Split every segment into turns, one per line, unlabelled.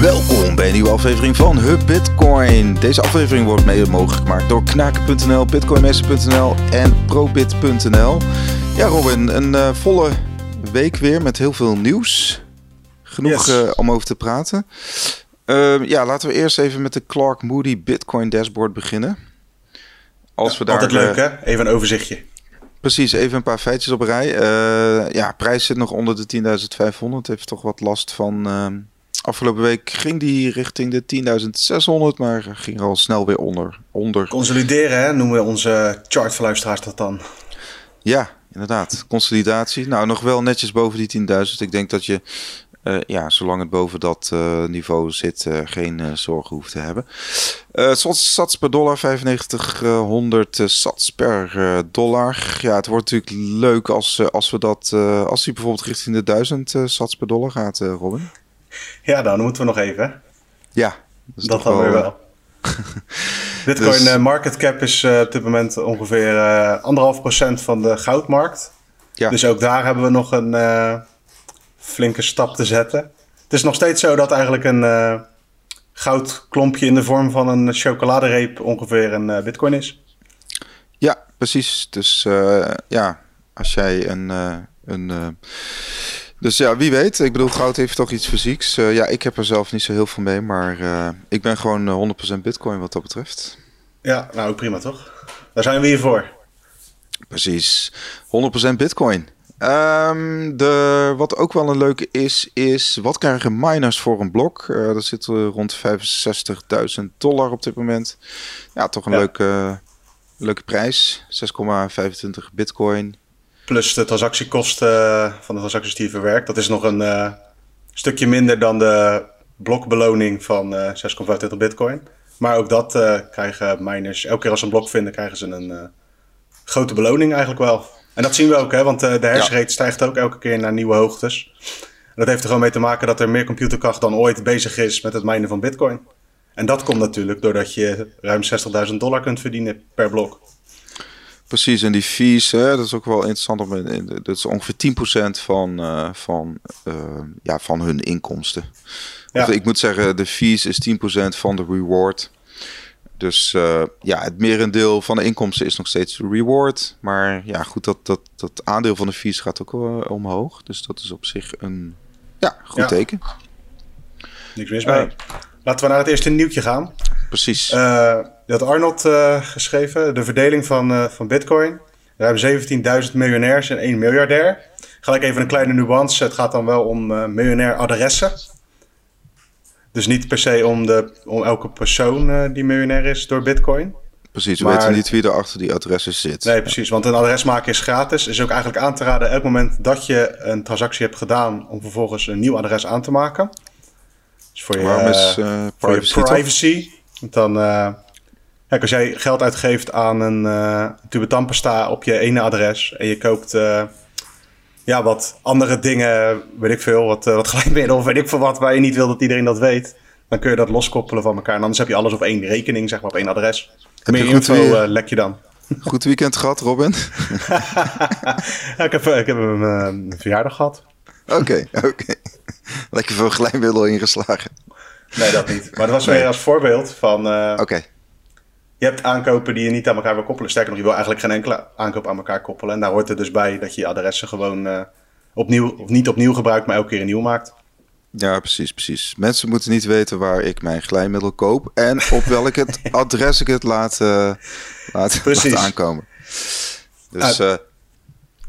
Welkom bij een nieuwe aflevering van Hub Bitcoin. Deze aflevering wordt mede mogelijk gemaakt door knaken.nl, bitcoinmessen.nl en probit.nl. Ja Robin, een uh, volle week weer met heel veel nieuws. Genoeg yes. uh, om over te praten. Uh, ja, laten we eerst even met de Clark Moody Bitcoin dashboard beginnen.
Als we daar, altijd leuk hè? Even een overzichtje.
Precies, even een paar feitjes op rij. Ja, prijs zit nog onder de 10.500. Heeft toch wat last van... Afgelopen week ging die richting de 10.600, maar ging al snel weer onder. onder.
Consolideren, hè? noemen we onze chartverluisteraars dat dan.
Ja, inderdaad. Consolidatie. Nou, nog wel netjes boven die 10.000. Ik denk dat je uh, ja, zolang het boven dat uh, niveau zit, uh, geen zorgen hoeft te hebben. sats per dollar, 9500 sats per dollar. Ja, het wordt natuurlijk leuk als, als we dat, als die bijvoorbeeld richting de 1000 sats per dollar gaat, Robin.
Ja, dan moeten we nog even.
Ja,
dat, dat dan wel, weer wel. Bitcoin dus... market cap is op dit moment ongeveer anderhalf procent van de goudmarkt. Ja. Dus ook daar hebben we nog een flinke stap te zetten. Het is nog steeds zo dat eigenlijk een goudklompje in de vorm van een chocoladereep ongeveer een bitcoin is.
Ja, precies. Dus ja, als jij een. een dus ja, wie weet. Ik bedoel, goud heeft toch iets fysieks. ja, ik heb er zelf niet zo heel veel mee, maar ik ben gewoon 100% bitcoin wat dat betreft.
Ja, nou prima toch? Daar zijn we hier voor.
Precies. 100% bitcoin. Um, de, wat ook wel een leuke is, is wat krijgen miners voor een blok? Uh, dat zit rond 65.000 dollar op dit moment. Ja, toch een ja. leuke, leuke prijs. 6,25 bitcoin.
Plus de transactiekosten van de transacties die je verwerkt. Dat is nog een uh, stukje minder dan de blokbeloning van uh, 6,25 bitcoin. Maar ook dat krijgen miners, elke keer als ze een blok vinden, krijgen ze een grote beloning eigenlijk wel. En dat zien we ook, hè, want de hash rate stijgt ook elke keer naar nieuwe hoogtes. En dat heeft er gewoon mee te maken dat er meer computerkracht dan ooit bezig is met het minen van Bitcoin. En dat komt natuurlijk doordat je ruim 60.000 dollar kunt verdienen per blok.
Precies, en die fees, hè, dat is ook wel interessant. Om, dat is ongeveer 10% van, uh, van, uh, ja, van hun inkomsten. Ja. Of, ik moet zeggen, de fees is 10% van de reward. Dus uh, ja, het merendeel van de inkomsten is nog steeds reward. Maar ja, goed, dat, dat, dat aandeel van de fees gaat ook omhoog. Dus dat is op zich een ja, goed ja. teken.
Niks mis mee. Laten we naar het eerste nieuwtje gaan.
Precies.
Dat Arnold geschreven, de verdeling van, van Bitcoin. We hebben 17.000 miljonairs en 1 miljardair. Gelijk even een kleine nuance. Het gaat dan wel om miljonair adressen. Dus niet per se om, de, om elke persoon die miljonair is door Bitcoin.
Precies, we maar, weten niet wie er achter die adressen zit.
Nee, precies. Want een adres maken is gratis. Is ook eigenlijk aan te raden elk moment dat je een transactie hebt gedaan... om vervolgens een nieuw adres aan te maken. Dus voor je,
Waarom is privacy?
Voor je privacy. Want dan... Kijk, als jij geld uitgeeft aan een uh, tube tandpasta op je ene adres... en je koopt ja, wat andere dingen, weet ik veel, wat, uh, wat gelijkmiddel of weet ik veel wat, waar je niet wil dat iedereen dat weet. Dan kun je dat loskoppelen van elkaar. En anders heb je alles op één rekening, zeg maar, op één adres. Heb Meer info uh, lek je dan.
Goed weekend gehad, Robin?
ja, ik heb, ik heb een, een verjaardag gehad.
Oké, okay, oké. Okay. Lekker veel glijmiddel ingeslagen.
Nee, dat niet. Maar dat was weer als voorbeeld van...
Oké. Okay
je hebt aankopen die je niet aan elkaar wil koppelen. Sterker nog, je wil eigenlijk geen enkele aankoop aan elkaar koppelen. En daar hoort er dus bij dat je je adressen gewoon uh, opnieuw, of niet opnieuw gebruikt, maar elke keer een nieuw maakt.
Ja, precies, precies. Mensen moeten niet weten waar ik mijn glijmiddel koop en op welk het adres ik het laat, uh, laat, laat aankomen. Dus, uh,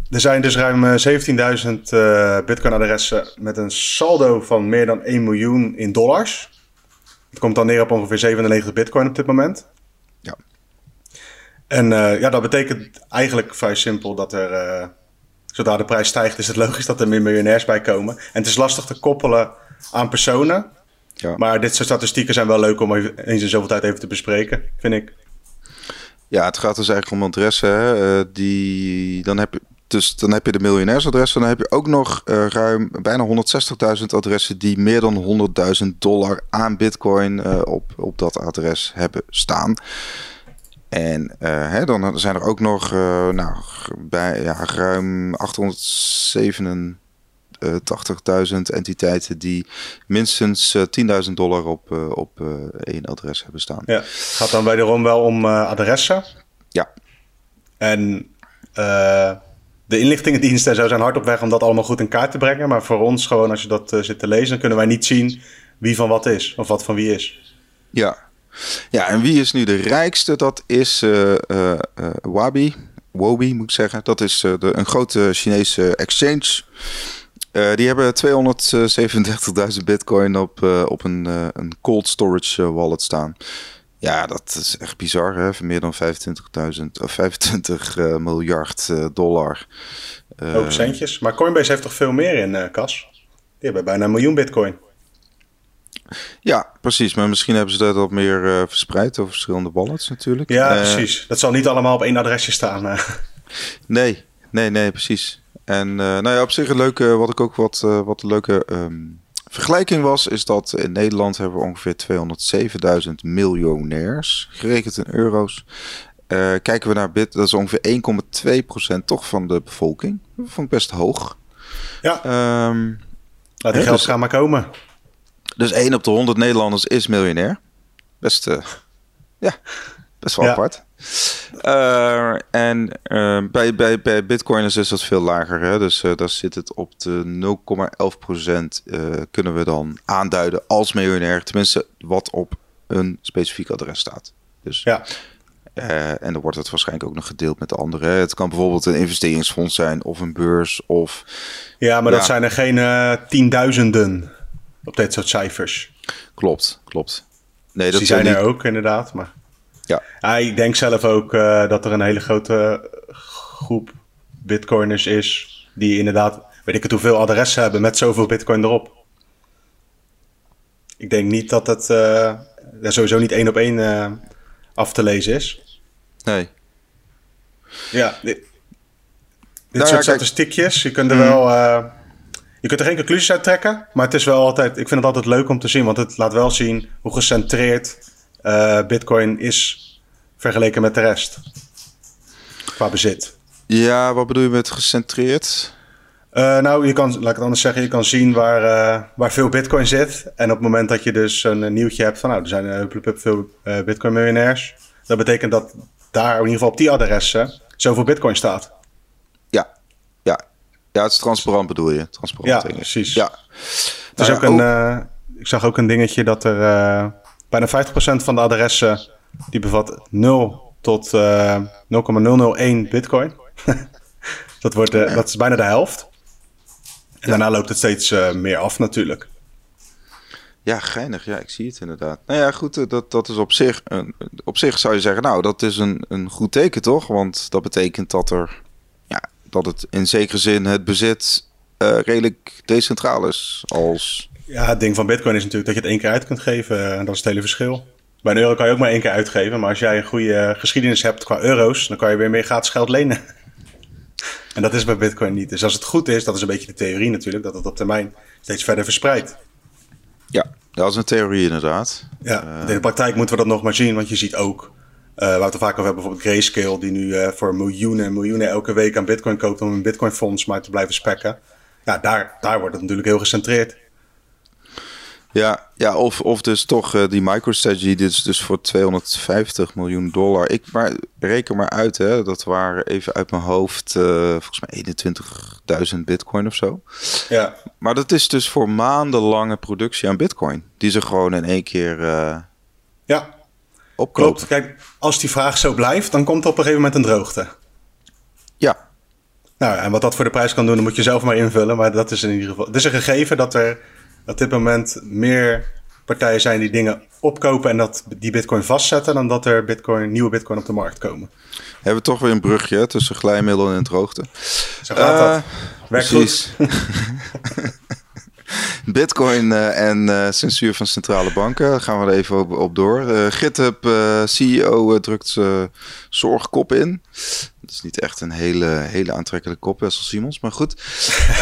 er zijn dus ruim 17.000 Bitcoin-adressen met een saldo van meer dan 1 miljoen in dollars. Het komt dan neer op ongeveer 97 Bitcoin op dit moment. En uh, ja, dat betekent eigenlijk vrij simpel dat er, uh, zodra de prijs stijgt, is het logisch dat er meer miljonairs bij komen. En het is lastig te koppelen aan personen. Ja. Maar dit soort statistieken zijn wel leuk om eens in zoveel tijd even te bespreken, vind ik.
Ja, het gaat dus eigenlijk om adressen. Hè? Uh, die, dan, heb je, dus dan heb je de miljonairsadressen. Dan heb je ook nog uh, ruim bijna 160.000 adressen die meer dan 100.000 dollar aan bitcoin uh, op, op dat adres hebben staan. En uh, hè, dan zijn er ook nog nou, bij, ja, ruim 807, 80.000 entiteiten die minstens 10.000 dollar op, op één adres hebben staan.
Ja, het gaat dan wederom wel om adressen.
Ja.
En de inlichtingendiensten zo zijn hard op weg om dat allemaal goed in kaart te brengen. Maar voor ons gewoon, als je dat zit te lezen, dan kunnen wij niet zien wie van wat is. Of wat van wie is.
Ja, ja, en wie is nu de rijkste? Dat is uh, uh, Wabi. Wobi moet ik zeggen. Dat is de, een grote Chinese exchange. die hebben 237.000 bitcoin op, op een, een cold storage wallet staan. Ja, dat is echt bizar. Hè? Meer dan 25.000 of 25 miljard dollar.
Ook centjes. Maar Coinbase heeft toch veel meer in kas? Die hebben bijna een miljoen bitcoin.
Ja, precies. Maar misschien hebben ze dat wat meer uh, verspreid over verschillende wallets natuurlijk.
Ja, uh, precies. Dat zal niet allemaal op één adresje staan. Uh.
Nee, nee, nee, precies. En nou ja, op zich een leuke, wat ik ook wat, wat een leuke um, vergelijking was, is dat in Nederland hebben we ongeveer 207.000 miljonairs, gerekend in euro's. kijken we naar bit, dat is ongeveer 1,2% toch van de bevolking. Dat vond ik best hoog.
Ja. Um, Laat die geld dus, gaan maar komen.
Dus 1 op de 100 Nederlanders is miljonair. Best, uh, ja, best wel ja. apart. Uh, en uh, bij, bij, bij bitcoiners is dat veel lager. Hè? Dus daar zit het op de 0,11% kunnen we dan aanduiden als miljonair. Tenminste, wat op een specifiek adres staat. Dus,
ja.
en dan wordt het waarschijnlijk ook nog gedeeld met de anderen. Het kan bijvoorbeeld een investeringsfonds zijn of een beurs. Of,
ja, maar dat zijn er geen tienduizenden op dit soort cijfers.
Klopt, klopt.
Nee, dat die zijn er ook inderdaad. Maar
ja.
ja ik denk zelf ook uh, dat er een hele grote groep bitcoiners is die inderdaad, weet ik het hoeveel adressen hebben met zoveel bitcoin erop. Ik denk niet dat het uh, sowieso niet één op één uh, af te lezen is.
Nee.
Ja, dit, dit nou, soort ja, statistiekjes, je kunt er mm. wel je kunt er geen conclusies uit trekken, maar het is wel altijd, ik vind het altijd leuk om te zien, want het laat wel zien hoe gecentreerd uh, Bitcoin is vergeleken met de rest qua bezit.
Ja, wat bedoel je met gecentreerd?
Uh, nou, je kan, laat ik het anders zeggen, je kan zien waar, uh, waar veel bitcoin zit. En op het moment dat je dus een, nieuwtje hebt van, nou, er zijn uh, veel bitcoin miljonairs. Dat betekent dat daar in ieder geval op die adressen zoveel bitcoin staat.
Ja, het is transparant bedoel je. Transparant
ja, precies.
Ja.
Het is nou ook een, uh, ik zag ook een dingetje dat er uh, bijna 50% van de adressen die bevat 0 tot uh, eh, 0,001 bitcoin. dat, wordt, dat is bijna de helft. En daarna loopt het steeds meer af natuurlijk.
Ja, geinig. Ja, ik zie het inderdaad. Nou ja, goed, dat, dat is op zich, op zich zou je zeggen, nou, dat is een, een goed teken, toch? Want dat betekent dat er dat het in zekere zin het bezit uh, redelijk decentraal is. Als...
Ja, het ding van Bitcoin is natuurlijk dat je het één keer uit kunt geven. En dat is het hele verschil. Bij een euro kan je ook maar één keer uitgeven. Maar als jij een goede geschiedenis hebt qua euro's, dan kan je weer meer gratis geld lenen. en dat is bij Bitcoin niet. Dus als het goed is, dat is een beetje de theorie natuurlijk, dat het op termijn steeds verder verspreidt.
Ja, dat is een theorie inderdaad.
Ja, in de praktijk moeten we dat nog maar zien, want je ziet ook uh, waar we het vaak over hebben, bijvoorbeeld Grayscale, die nu uh, voor miljoenen en miljoenen elke week aan Bitcoin koopt om een Bitcoin-fonds maar te blijven spekken. Ja, daar, daar wordt het natuurlijk heel gecentreerd.
Ja, ja of, of dus toch uh, die MicroStrategy, dit is dus voor 250 miljoen dollar. Ik maar, reken maar uit, hè, dat waren even uit mijn hoofd volgens mij 21.000 bitcoin of zo.
Ja.
Maar dat is dus voor maandenlange productie aan bitcoin. Die ze gewoon in één keer...
ja, Klopt. Kijk, als die vraag zo blijft, dan komt er op een gegeven moment een droogte.
Ja.
Nou, en wat dat voor de prijs kan doen, dan moet je zelf maar invullen. Maar dat is in ieder geval. Het is een gegeven dat er op dit moment meer partijen zijn die dingen opkopen en dat die bitcoin vastzetten, dan dat er bitcoin, nieuwe bitcoin op de markt komen.
Hebben we toch weer een brugje tussen glijmiddel en droogte.
Zo gaat uh, dat. Werkt precies.
Bitcoin uh, en uh, censuur van centrale banken. gaan we er even op, op door. Uh, GitHub CEO drukt zorgkop in. Dat is niet echt een hele, hele aantrekkelijke kop, Wessel Simons, maar goed.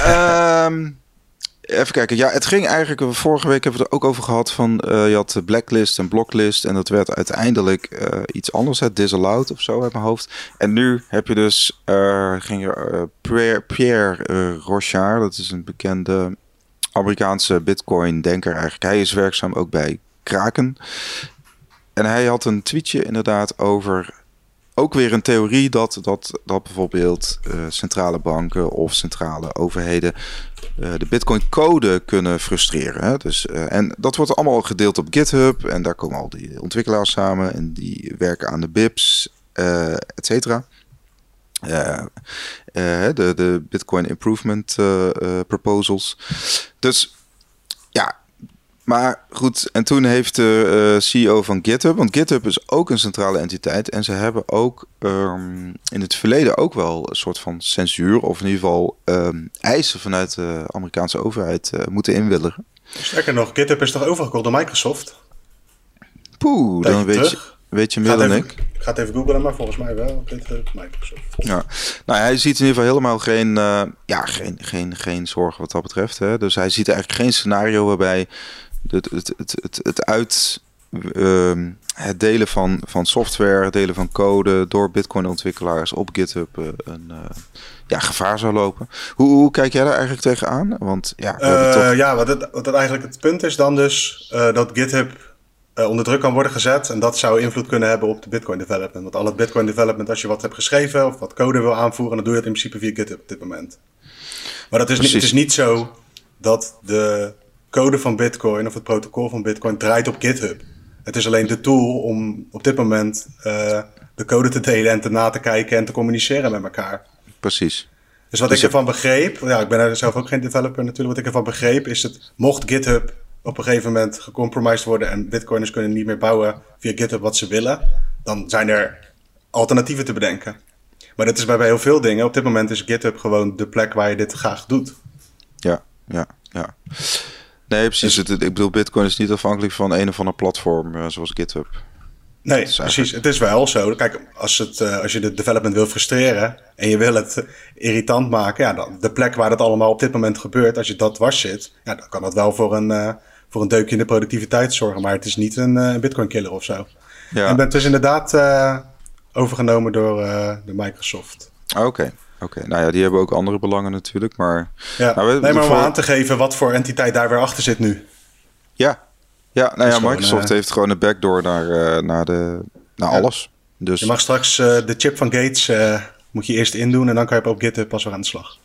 um, even kijken. Ja, het ging eigenlijk. Vorige week hebben we het er ook over gehad. Van je had blacklist en blocklist. En dat werd uiteindelijk iets anders. Het disallowed of zo uit mijn hoofd. En nu heb je dus. Ging je Pierre, Pierre Rochard. Dat is een bekende Amerikaanse Bitcoin-denker eigenlijk. Hij is werkzaam ook bij Kraken. En hij had een tweetje inderdaad over ook weer een theorie dat, dat, dat bijvoorbeeld uh, centrale banken of centrale overheden uh, de Bitcoin-code kunnen frustreren. Hè? Dus, uh, en dat wordt allemaal gedeeld op GitHub en daar komen al die ontwikkelaars samen en die werken aan de BIPs, et cetera. De, de Bitcoin Improvement Proposals. Dus ja, maar goed, en toen heeft de uh, CEO van GitHub, want GitHub is ook een centrale entiteit en ze hebben ook um, in het verleden ook wel een soort van censuur, of in ieder geval um, eisen vanuit de Amerikaanse overheid uh, moeten inwilligen.
Sterker nog, GitHub is toch overgekocht door Microsoft?
Poeh, dan weet je, weet je meer dan ik.
Ik ga het even googlen, maar volgens mij wel GitHub, Microsoft.
Ja, nou hij ziet in ieder geval helemaal geen, uh, ja, geen, geen, geen zorgen wat dat betreft. Hè. Dus hij ziet eigenlijk geen scenario waarbij het, het, het, het, het uit uh, het delen van, van software, het delen van code door Bitcoin-ontwikkelaars op GitHub uh, een uh, ja, gevaar zou lopen. Hoe, hoe, kijk jij daar eigenlijk tegenaan? Want ja,
toch... ja wat, het, wat het eigenlijk het punt is dan dus dat GitHub onder druk kan worden gezet en dat zou invloed kunnen hebben op de Bitcoin development. Want al het Bitcoin development, als je wat hebt geschreven of wat code wil aanvoeren, dan doe je het in principe via GitHub op dit moment. Maar dat is, niet, het is niet zo dat de code van Bitcoin of het protocol van Bitcoin draait op GitHub. Het is alleen de tool om op dit moment uh, de code te delen en te na te kijken en te communiceren met elkaar.
Precies.
Dus wat dus ik ervan begreep, ja, ik ben er zelf ook geen developer natuurlijk, wat ik ervan begreep is het, mocht GitHub op een gegeven moment gecompromised worden en Bitcoiners kunnen niet meer bouwen via GitHub wat ze willen, dan zijn er alternatieven te bedenken. Maar dat is bij, bij heel veel dingen. Op dit moment is GitHub gewoon de plek waar je dit graag doet.
Ja, ja, ja. Nee, precies. Dus, ik bedoel, Bitcoin is niet afhankelijk van een of ander platform uh, zoals GitHub.
Nee, precies. Het is wel zo. Kijk, als, het, uh, als je de development wil frustreren en je wil het irritant maken, ja, dan de plek waar dat allemaal op dit moment gebeurt, als je dat dwars zit, ja, dan kan dat wel voor een, uh, voor een deukje in de productiviteit zorgen. Maar het is niet een, een Bitcoin-killer of zo. Ja. En het is inderdaad overgenomen door de Microsoft.
Oké. Okay. Oké, nou ja, die hebben ook andere belangen natuurlijk, maar...
Ja, nou, nee, maar om aan te geven wat voor entiteit daar weer achter zit nu.
Ja, ja nou ja, Microsoft heeft gewoon een backdoor naar, naar, de, naar ja. alles. Dus...
Je mag straks de chip van Gates, moet je eerst indoen en dan kan je op GitHub pas weer aan de slag.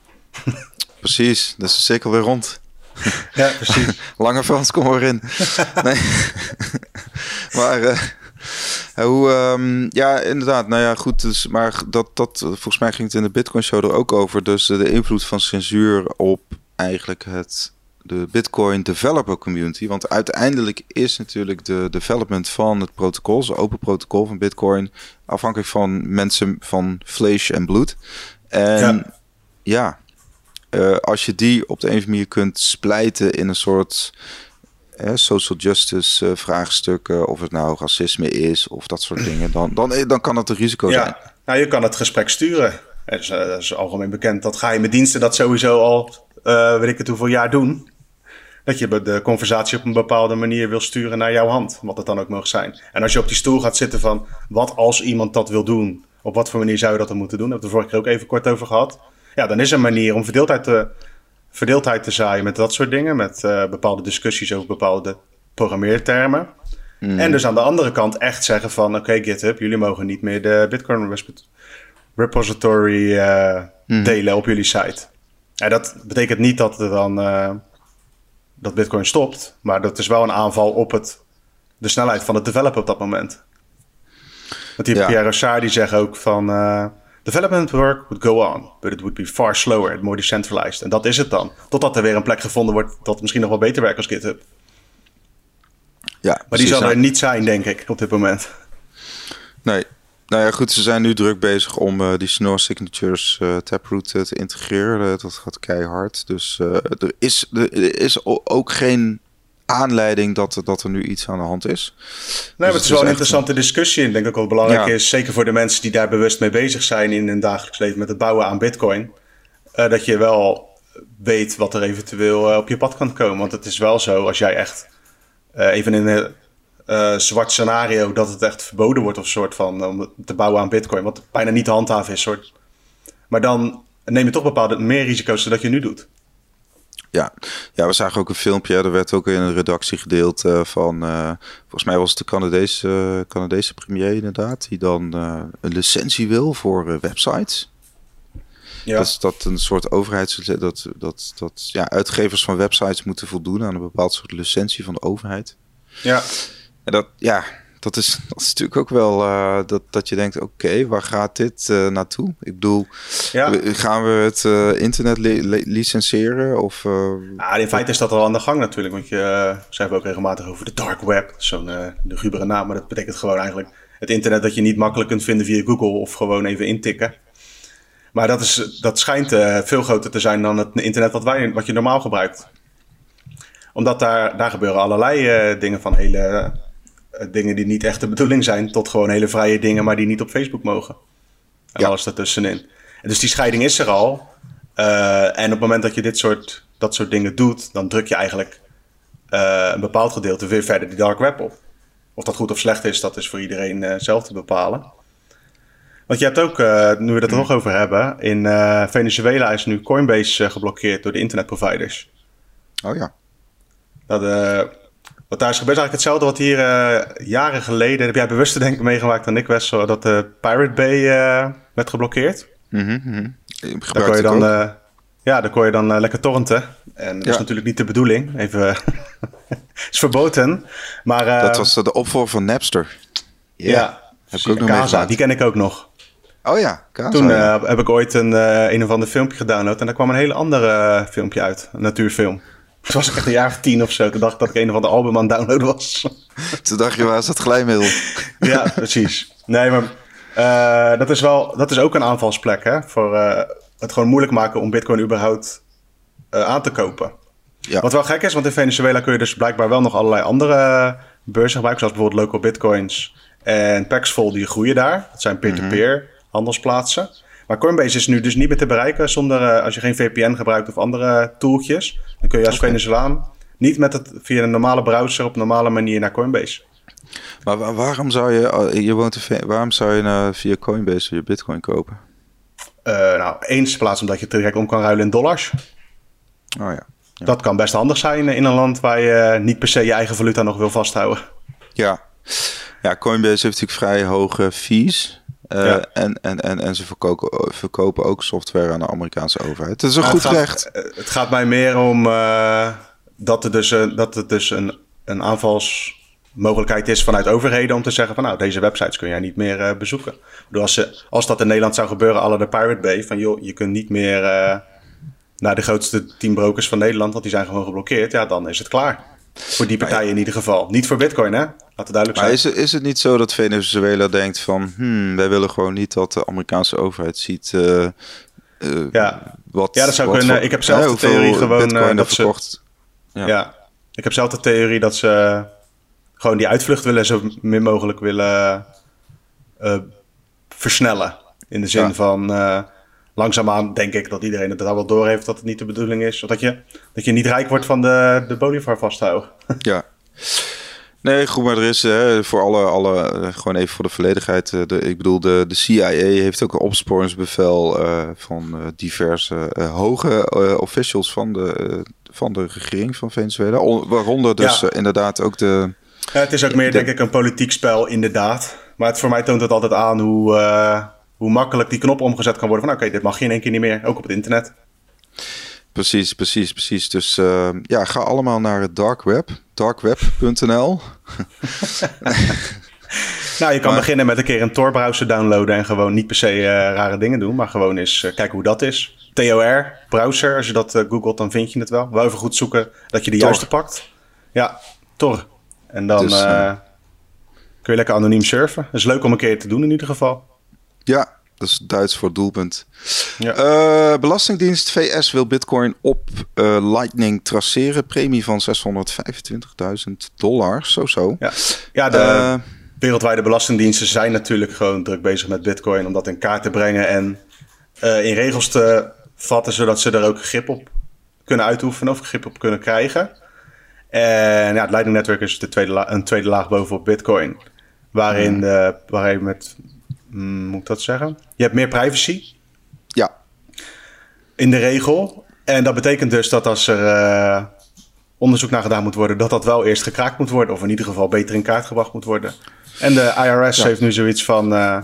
precies, dus de cirkel weer rond.
ja, precies.
Lange Frans, kom erin. nee. maar... Hoe, um, ja, inderdaad. Nou ja, goed. Dus, maar dat, dat, volgens mij ging het in de Bitcoin Show er ook over. Dus de invloed van censuur op eigenlijk het, de Bitcoin developer community. Want uiteindelijk is natuurlijk de development van het protocol, het open protocol van Bitcoin, afhankelijk van mensen van vlees en bloed. En ja, ja uh, als je die op de een of andere manier kunt splijten in een soort social justice uh, vraagstukken, of het nou racisme is of dat soort dingen, dan, dan, eh, dan kan dat een risico
ja.
zijn.
Nou, je kan het gesprek sturen. Het is, is algemeen bekend dat ga je met diensten dat sowieso al, uh, weet ik het hoeveel jaar doen. Dat je de conversatie op een bepaalde manier wil sturen naar jouw hand, wat het dan ook mag zijn. En als je op die stoel gaat zitten van, wat als iemand dat wil doen? Op wat voor manier zou je dat dan moeten doen? Daar hebben we de vorige keer ook even kort over gehad. Ja, dan is er een manier om verdeeldheid te, verdeeldheid te zaaien met dat soort dingen. Met uh, bepaalde discussies over bepaalde programmeertermen. Mm. En dus aan de andere kant echt zeggen van... oké okay, GitHub, jullie mogen niet meer de Bitcoin repository uh, mm. delen op jullie site. En dat betekent niet dat er dan... Uh, dat Bitcoin stopt. Maar dat is wel een aanval op het, de snelheid van het developen op dat moment. Want die ja. Pierre Rochard die zegt ook van... Development work would go on, but it would be far slower and more decentralized. En dat is het dan. Totdat er weer een plek gevonden wordt dat misschien nog wel beter werkt als GitHub. Ja, maar die zal er niet zijn, denk ik, op dit moment.
Nee. Nou ja, goed, ze zijn nu druk bezig om uh, die Snore Signatures uh, Taproot uh, te integreren. dat gaat keihard. Dus er, is, er is ook geen aanleiding dat, dat er nu iets aan de hand is.
Nee, dus maar het is wel een interessante discussie. En denk ik wel belangrijk is, zeker voor de mensen die daar bewust mee bezig zijn in hun dagelijks leven met het bouwen aan Bitcoin, uh, dat je wel weet wat er eventueel op je pad kan komen. Want het is wel zo, als jij echt even in een zwart scenario dat het echt verboden wordt of soort van om te bouwen aan bitcoin, wat bijna niet te handhaven is. Soort. Maar dan neem je toch bepaalde meer risico's dan dat je nu doet.
Ja. ja, we zagen ook een filmpje. Er werd ook in een redactie gedeeld uh, van. Uh, volgens mij was het de Canadese, uh, Canadese premier, inderdaad. Die dan een licentie wil voor websites. Ja. Dat is dat een soort overheids. Dat, dat, dat ja, uitgevers van websites moeten voldoen aan een bepaald soort licentie van de overheid.
Ja.
En dat, ja, dat is, dat is natuurlijk ook wel uh, dat, dat je denkt: oké, waar gaat dit uh, naartoe? Ik bedoel, ja. gaan we het uh, internet li li licenseren? Of,
ja, in feite is dat al aan de gang natuurlijk. Want je zijn we ook regelmatig over de dark web. Zo'n de gubere naam. Maar dat betekent gewoon eigenlijk het internet dat je niet makkelijk kunt vinden via Google of gewoon even intikken. Maar dat, is, dat schijnt veel groter te zijn dan het internet wat, wij, wat je normaal gebruikt. Omdat daar, daar gebeuren allerlei dingen van hele eh, dingen die niet echt de bedoeling zijn, tot gewoon hele vrije dingen, maar die niet op Facebook mogen. En ja. alles daartussenin. En dus die scheiding is er al. Uh, en op het moment dat je dit soort, dat soort dingen doet, dan druk je eigenlijk uh, een bepaald gedeelte weer verder die dark web op. Of dat goed of slecht is, dat is voor iedereen uh, zelf te bepalen. Want je hebt ook, nu we het er nog over hebben, in Venezuela is nu Coinbase geblokkeerd door de internetproviders.
Oh ja.
Dat, wat daar is gebeurd, eigenlijk hetzelfde wat hier uh, jaren geleden, heb jij bewust denk ik meegemaakt dan ik was, dat de Pirate Bay uh, werd geblokkeerd.
Mm -hmm.
Daar kon je dan, uh, ja, daar kon je dan lekker torrenten. En dat ja. is natuurlijk niet de bedoeling. Even, is verboden. Maar,
dat was de opvolger van Napster.
Yeah. Ja, heb ik ook nog Kaza, die ken ik ook nog.
Oh ja, Kaza,
Toen
ja.
heb ik ooit een, een of ander filmpje gedownload en daar kwam een hele andere filmpje uit, een natuurfilm. Toen was ik echt een jaar of tien of zo. Toen dacht ik dat ik een of ander album aan download was.
Toen dacht je, waar is dat glijmiddel?
ja, precies. Nee, maar uh, dat, is wel, dat is ook een aanvalsplek, hè? Voor uh, het gewoon moeilijk maken om bitcoin überhaupt uh, aan te kopen. Ja. Wat wel gek is, want in Venezuela kun je dus blijkbaar wel nog allerlei andere beurzen gebruiken. Zoals bijvoorbeeld local bitcoins en Paxful, die groeien daar. Dat zijn peer-to-peer -peer handelsplaatsen. Maar Coinbase is nu dus niet meer te bereiken zonder uh, als je geen VPN gebruikt of andere tooltjes. Dan kun je als okay. Venezolaan niet met het, via een normale browser op een normale manier naar Coinbase.
Maar waarom zou je, je woont in, waarom zou je nou via Coinbase je bitcoin kopen?
Uh, nou, eens plaats omdat je direct om kan ruilen in dollars.
Oh ja. ja.
Dat kan best handig zijn in een land waar je niet per se je eigen valuta nog wil vasthouden.
Ja, ja Coinbase heeft natuurlijk vrij hoge fees. Uh, ja. en, en, en, en ze verkopen, verkopen ook software aan de Amerikaanse overheid. Het is een
maar
goed
het gaat,
recht.
Het gaat mij meer om uh, dat, er dus, uh, dat het dus een, een aanvalsmogelijkheid is vanuit overheden om te zeggen van nou, deze websites kun jij niet meer bezoeken. Bedoel, als, ze, als dat in Nederland zou gebeuren, alle de Pirate Bay, van joh, je kunt niet meer naar de grootste tien brokers van Nederland, want die zijn gewoon geblokkeerd, ja, dan is het klaar. Voor die partijen in ieder geval. Niet voor Bitcoin, hè? Laat het duidelijk
maar
zijn.
Is, is het niet zo dat Venezuela denkt van... Hmm, wij willen gewoon niet dat de Amerikaanse overheid ziet... Uh, uh,
ja. Wat, ja, dat zou kunnen. Ik heb zelf de theorie gewoon uh, dat
verkocht.
ze... Ja. ja. ik heb zelf de theorie dat ze gewoon die uitvlucht willen... zo min mogelijk willen versnellen. In de zin ja. van langzaamaan denk ik dat iedereen het al wel door heeft dat het niet de bedoeling is. Dat je, dat je niet rijk wordt van de, de Bolivar vasthouden.
Ja. Nee, goed, maar er is hè, voor alle, alle, gewoon even voor de volledigheid. De, ik bedoel, de, de CIA heeft ook een opsporingsbevel uh, van diverse uh, hoge officials van de, van de regering van Venezuela. Waaronder dus ja. inderdaad ook de.
Ja, het is ook meer, de, denk ik, een politiek spel, inderdaad. Maar het, voor mij toont het altijd aan hoe hoe makkelijk die knop omgezet kan worden. Van oké, okay, dit mag je in één keer niet meer, ook op het internet.
Precies, precies, precies. Dus uh, ja, ga allemaal naar het dark web, darkweb.nl.
nou, je kan maar, beginnen met een keer een Tor-browser downloaden en gewoon niet per se uh, rare dingen doen, maar gewoon eens uh, kijken hoe dat is. TOR, browser, als je dat googelt, dan vind je het wel. Wel even goed zoeken dat je de Tor. juiste pakt. Ja, Tor. En dan dus, kun je lekker anoniem surfen. Dat is leuk om een keer te doen in ieder geval.
Ja, dat is Duits voor doelpunt. Ja. Uh, Belastingdienst VS wil Bitcoin op uh, Lightning traceren. Premie van 625.000 dollar. Zo zo.
Ja, ja de uh, wereldwijde belastingdiensten zijn natuurlijk gewoon druk bezig met Bitcoin. Om dat in kaart te brengen en in regels te vatten. Zodat ze er ook grip op kunnen uitoefenen of grip op kunnen krijgen. En ja, het Lightning Network is de tweede een tweede laag bovenop Bitcoin. Waarin, de, waarin met, moet ik dat zeggen? Je hebt meer privacy.
Ja.
In de regel. En dat betekent dus dat als er uh, onderzoek naar gedaan moet worden, dat dat wel eerst gekraakt moet worden. Of in ieder geval beter in kaart gebracht moet worden. En de IRS heeft nu zoiets van. Uh,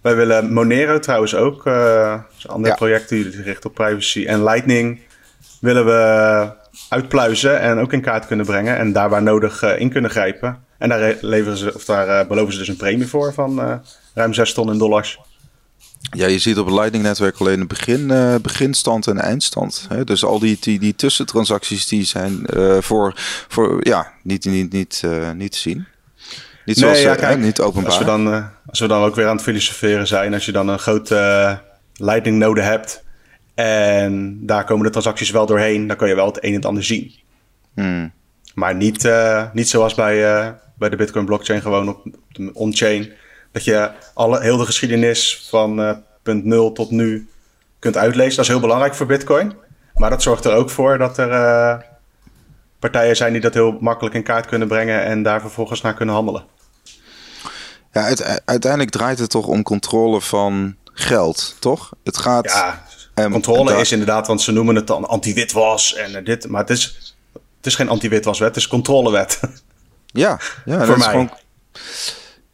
wij willen Monero trouwens ook. Uh, een ander ja. project die zich richt op privacy. En Lightning willen we uitpluizen en ook in kaart kunnen brengen. En daar waar nodig in kunnen grijpen. En daar, leveren ze, of daar beloven ze dus een premie voor van ruim 6 ton in dollars.
Ja, je ziet op het Lightning-netwerk alleen een begin, uh, beginstand en eindstand. Hè? Dus al die, die, die tussentransacties die zijn uh, voor, voor ja, niet, niet, niet, uh, niet te zien. Niet zoals nee, ja, kijk, niet openbaar.
Als we, dan, als we dan ook weer aan het filosoferen zijn, als je dan een grote Lightning-node hebt en daar komen de transacties wel doorheen, dan kan je wel het een en het ander zien.
Hmm.
Maar niet, niet zoals bij, bij de Bitcoin-blockchain, gewoon op, op de on-chain dat je alle, heel de geschiedenis van uh, punt 0 tot nu kunt uitlezen. Dat is heel belangrijk voor Bitcoin. Maar dat zorgt er ook voor dat er uh, partijen zijn die dat heel makkelijk in kaart kunnen brengen en daar vervolgens naar kunnen handelen.
Ja, uiteindelijk draait het toch om controle van geld, toch? Het gaat.
Ja, um, controle is inderdaad, want ze noemen het dan anti-witwas en dit. Maar het is, het is geen anti-witwaswet, het is controlewet.
Ja, ja
voor mij. Is gewoon...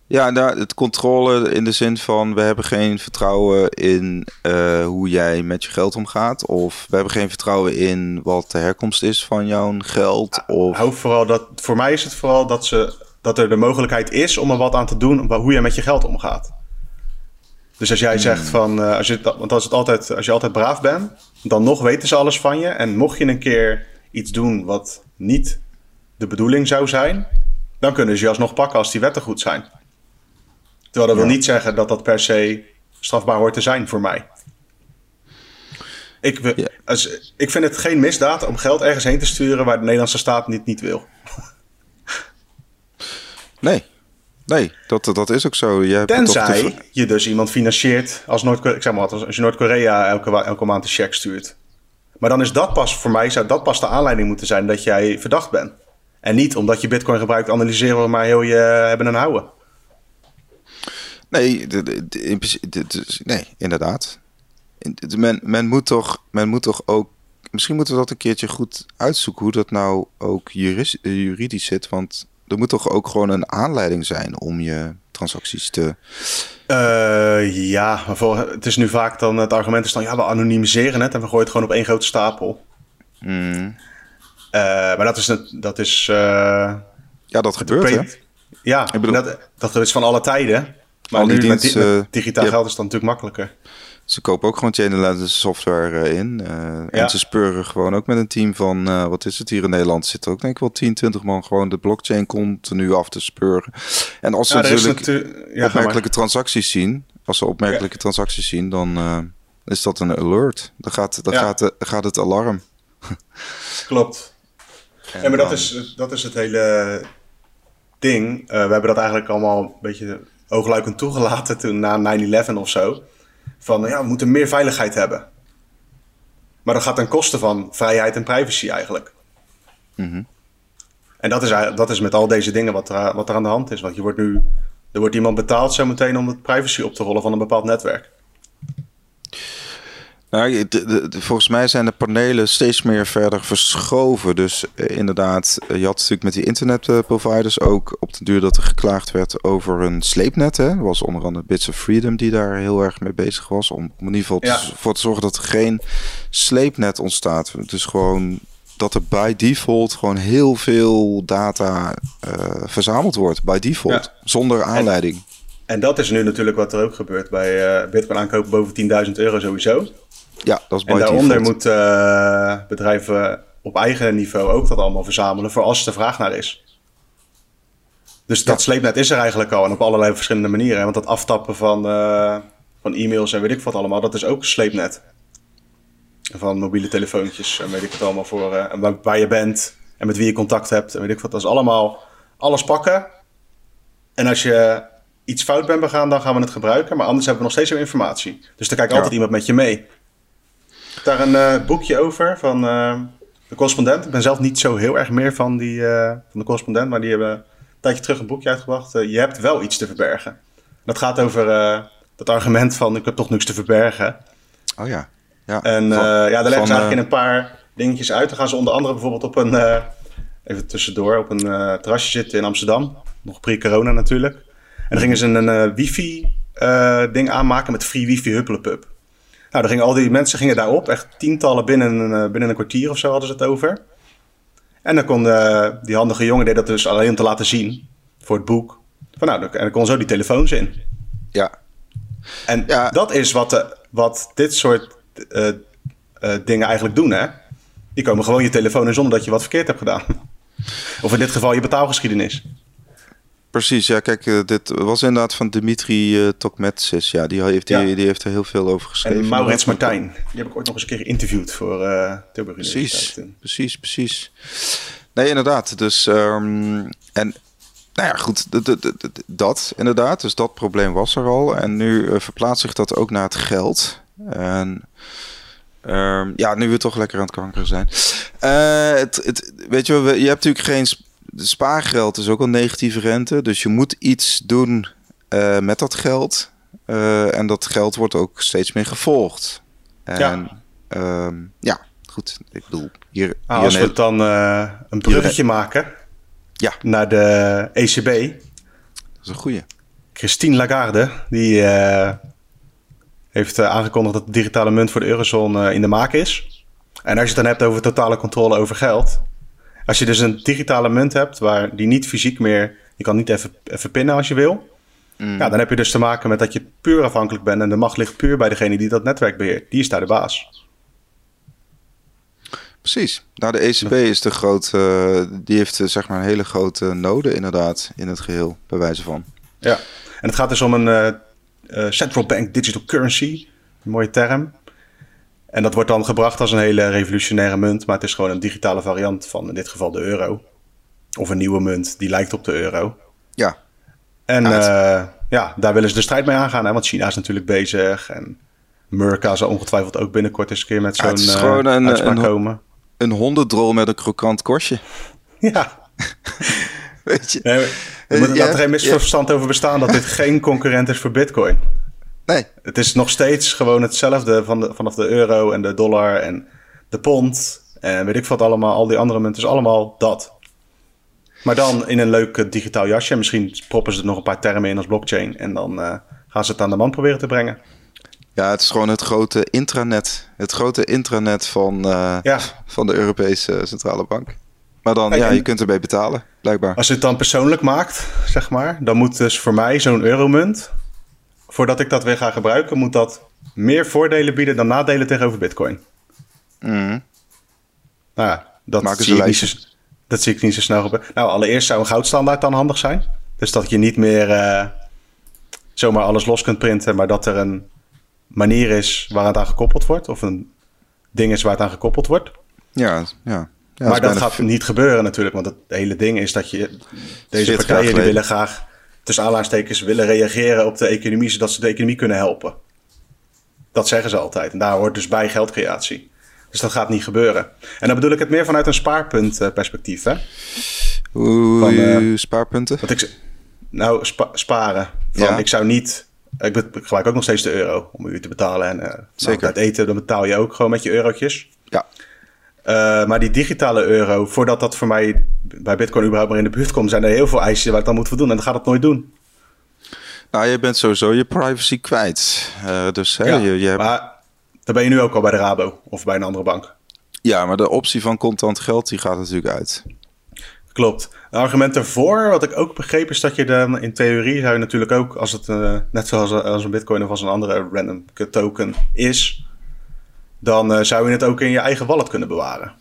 Ja, nou, het controle in de zin van we hebben geen vertrouwen in uh, hoe jij met je geld omgaat. Of we hebben geen vertrouwen in wat de herkomst is van jouw geld. Of...
Hou vooral dat, voor mij is het vooral dat, ze, dat er de mogelijkheid is om er wat aan te doen hoe je met je geld omgaat. Dus als jij zegt hmm. van, uh, als je, want als, het altijd, als je altijd braaf bent, dan nog weten ze alles van je. En mocht je een keer iets doen wat niet de bedoeling zou zijn, dan kunnen ze je alsnog pakken als die wetten goed zijn. Terwijl dat wil niet zeggen dat dat per se strafbaar hoort te zijn voor mij. Ik, als, ik vind het geen misdaad om geld ergens heen te sturen waar de Nederlandse staat niet, niet wil.
Nee, nee, dat, dat is ook zo. Je
Tenzij je dus iemand financiert als Noord-Korea. zeg maar als je Noord-Korea elke, elke maand een check stuurt. Maar dan is dat pas, voor mij zou dat pas de aanleiding moeten zijn dat jij verdacht bent. En niet omdat je bitcoin gebruikt, analyseren we maar heel je hebben en houden.
Nee, in nee, inderdaad. Men, men, moet toch, men moet toch ook. Misschien moeten we dat een keertje goed uitzoeken hoe dat nou ook juridisch zit. Want er moet toch ook gewoon een aanleiding zijn om je transacties te.
Uh, ja, maar voor, het is nu vaak dan het argument is dan ja, we anonimiseren het en we gooien het gewoon op één grote stapel.
Mm. Uh,
maar dat is. Dat is uh,
ja, dat gebeurt. Hè?
Ja, bedoel, dat, dat is van alle tijden. Maar nu met, met digitaal geld is dat natuurlijk makkelijker.
Ze kopen ook gewoon chain software uh, in. Uh, En ze speuren gewoon ook met een team van, uh, wat is het hier in Nederland? Zit er ook denk ik wel 10, 20 man gewoon de blockchain continu af te speuren. En als ze ja, natuurlijk natu opmerkelijke transacties zien, als ze opmerkelijke transacties zien, dan is dat een alert. Dan gaat, dan gaat, gaat het alarm.
Klopt. En, maar dat is, dat is het hele ding. we hebben dat eigenlijk allemaal een beetje oogluikend toegelaten toen na 9-11 of zo. Van ja, we moeten meer veiligheid hebben. Maar dat gaat ten koste van vrijheid en privacy eigenlijk.
Mm
En dat is, dat is met al deze dingen wat er, wat er aan de hand is. Want je wordt nu, er wordt iemand betaald zometeen om de privacy op te rollen van een bepaald netwerk.
Nou, volgens mij zijn de panelen steeds meer verder verschoven. Dus eh, inderdaad, eh, je had natuurlijk met die internetproviders ook op de duur dat er geklaagd werd over een sleepnet. Hè. Er was onder andere Bits of Freedom die daar heel erg mee bezig was. Om, in ieder geval ja. voor te zorgen dat er geen sleepnet ontstaat. Dus gewoon dat er bij default gewoon heel veel data uh, verzameld wordt. Bij default, zonder aanleiding. En,
en, dat is nu natuurlijk wat er ook gebeurt bij uh, Bitcoin aankopen boven 10.000 euro sowieso.
Ja, dat is
En daaronder moeten uh, bedrijven op eigen niveau ook dat allemaal verzamelen voor als er vraag naar is. Dus dat sleepnet is er eigenlijk al en op allerlei verschillende manieren. Want dat aftappen van, uh, van e-mails en weet ik wat allemaal, dat is ook sleepnet. Van mobiele telefoontjes en weet ik wat allemaal voor uh, waar, waar, je bent en met wie je contact hebt en weet ik wat. Dat is allemaal alles pakken. En als je iets fout bent begaan, dan gaan we het gebruiken. Maar anders hebben we nog steeds veel informatie. Dus dan kijkt altijd iemand met je mee. Daar een boekje over van de correspondent. Ik ben zelf niet zo heel erg meer van, die, van de correspondent, maar die hebben een tijdje terug een boekje uitgebracht. je hebt wel iets te verbergen. Dat gaat over dat argument van ik heb toch niks te verbergen.
Oh ja. ja.
En van, ja, daar leggen ze eigenlijk in een paar dingetjes uit. Dan gaan ze onder andere bijvoorbeeld op een, even tussendoor, op een terrasje zitten in Amsterdam. Nog pre-corona natuurlijk. En dan gingen ze een wifi ding aanmaken met free wifi huppelepup. Nou, gingen al die mensen gingen daarop, echt tientallen binnen, een, binnen een kwartier of zo hadden ze het over. En dan kon die handige jongen deed dat dus alleen om te laten zien voor het boek. Van nou, en dan kon zo die telefoons in.
Ja.
En dat is wat, de, wat dit soort uh, uh, dingen eigenlijk doen, hè? Die komen gewoon je telefoon in zonder dat je wat verkeerd hebt gedaan. Of in dit geval je betaalgeschiedenis.
Precies, ja, kijk, uh, dit was inderdaad van Dimitri uh, Tokmetsis. Ja, die heeft, die, ja. die, heeft er heel veel over geschreven.
En Maurits Martijn, die heb ik ooit nog eens een keer geïnterviewd voor uh, Tilburg
Precies, precies, precies. Nee, inderdaad. Dus, um, en nou ja, goed, dat inderdaad. Dus dat probleem was er al. En nu uh, verplaatst zich dat ook naar het geld. En um, ja, nu we toch lekker aan het kanker zijn. Uh, het, het, weet je, je hebt natuurlijk geen spaargeld, is ook al negatieve rente. Dus je moet iets doen uh, met dat geld. en dat geld wordt ook steeds meer gevolgd. En, ja. Um, ja, goed. Ik bedoel, hier.
Ah, als we het dan een bruggetje maken
ja.
naar de ECB.
Dat is een goeie.
Christine Lagarde, die heeft aangekondigd dat de digitale munt voor de eurozone in de maak is. En als je het dan hebt over totale controle over geld. Als je dus een digitale munt hebt, waar die niet fysiek meer... Je kan niet even, even pinnen als je wil. Mm. Ja, dan heb je dus te maken met dat je puur afhankelijk bent. En de macht ligt puur bij degene die dat netwerk beheert. Die is daar de baas.
Precies. Nou, de ECB is de grote, uh, die heeft uh, zeg maar een hele grote node inderdaad in het geheel, bij wijze van.
Ja, en het gaat dus om een uh, central bank digital currency, een mooie term. En dat wordt dan gebracht als een hele revolutionaire munt, maar het is gewoon een digitale variant van in dit geval de euro. Of een nieuwe munt die lijkt op de euro.
Ja.
En ja, ja daar willen ze de strijd mee aangaan, hè, want China is natuurlijk bezig en... Murka zal ongetwijfeld ook binnenkort eens een keer met zo'n ja, een, uitspraak een, komen
een hondendrol met een krokant korstje.
Ja. Weet je? Nee, er moet ja, er geen misverstand ja. over bestaan dat dit geen concurrent is voor Bitcoin.
Nee.
Het is nog steeds gewoon hetzelfde van de, vanaf de euro en de dollar en de pond. En weet ik wat allemaal, al die andere munten is allemaal dat. Maar dan in een leuk digitaal jasje. Misschien proppen ze er nog een paar termen in als blockchain. En dan uh, gaan ze het aan de man proberen te brengen.
Ja, het is gewoon het grote intranet. Het grote intranet van, uh, ja. van de Europese Centrale Bank. Maar dan, ja, je kunt erbij betalen, blijkbaar.
Als je het dan persoonlijk maakt, zeg maar, dan moet dus voor mij zo'n euromunt, voordat ik dat weer ga gebruiken, moet dat meer voordelen bieden dan nadelen tegenover Bitcoin.
Mm.
Nou ja, dat zie, ik niet zo, dat zie ik niet zo snel gebeuren. Nou, allereerst zou een goudstandaard dan handig zijn. Dus dat je niet meer uh, zomaar alles los kunt printen, maar dat er een manier is waar het aan gekoppeld wordt. Of een ding is waar het aan gekoppeld wordt.
Ja, ja. ja
maar dat gaat niet gebeuren natuurlijk. Want het hele ding is dat je... Deze partijen die willen graag tussen aanhalingstekens willen reageren op de economie... zodat ze de economie kunnen helpen. Dat zeggen ze altijd. En daar hoort dus bij geldcreatie. Dus dat gaat niet gebeuren. En dan bedoel ik het meer vanuit een spaarpuntperspectief. Hè?
Oeh, spaarpunten?
Wat ik, nou, sparen. Van, ja. Ik zou niet ik, gebruik ook nog steeds de euro om u te betalen. En uh, Zeker. het eten, dan betaal je ook gewoon met je eurotjes.
Ja.
Uh, maar die digitale euro, voordat dat voor mij bij Bitcoin überhaupt maar in de buurt komt, zijn er heel veel eisen waar ik dan moet voldoen. En dat gaat het nooit doen.
Nou, je bent sowieso je privacy kwijt. Uh, dus hè,
ja,
je, je
maar dan ben je nu ook al bij de Rabo of bij een andere bank.
Ja, maar de optie van contant geld die gaat natuurlijk uit.
Klopt. Een argument ervoor, wat ik ook begreep, is dat je dan in theorie zou je natuurlijk ook, als het uh, net zoals als een bitcoin of als een andere random token is, dan uh, zou je het ook in je eigen wallet kunnen bewaren.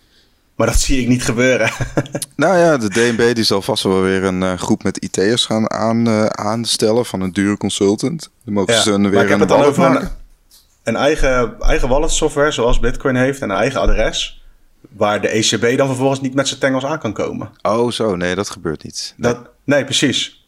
Maar dat zie ik niet gebeuren.
nou ja, de DNB die zal vast wel weer een uh, groep met IT'ers gaan aan, aanstellen van een dure consultant. Dan mogen ja, ze een, weer maar ik heb het dan over
een, een, eigen, eigen wallet software zoals Bitcoin heeft en een eigen adres waar de ECB dan vervolgens niet met zijn tengels aan kan komen.
Oh, zo. Nee, dat gebeurt niet.
Nee, dat, nee precies.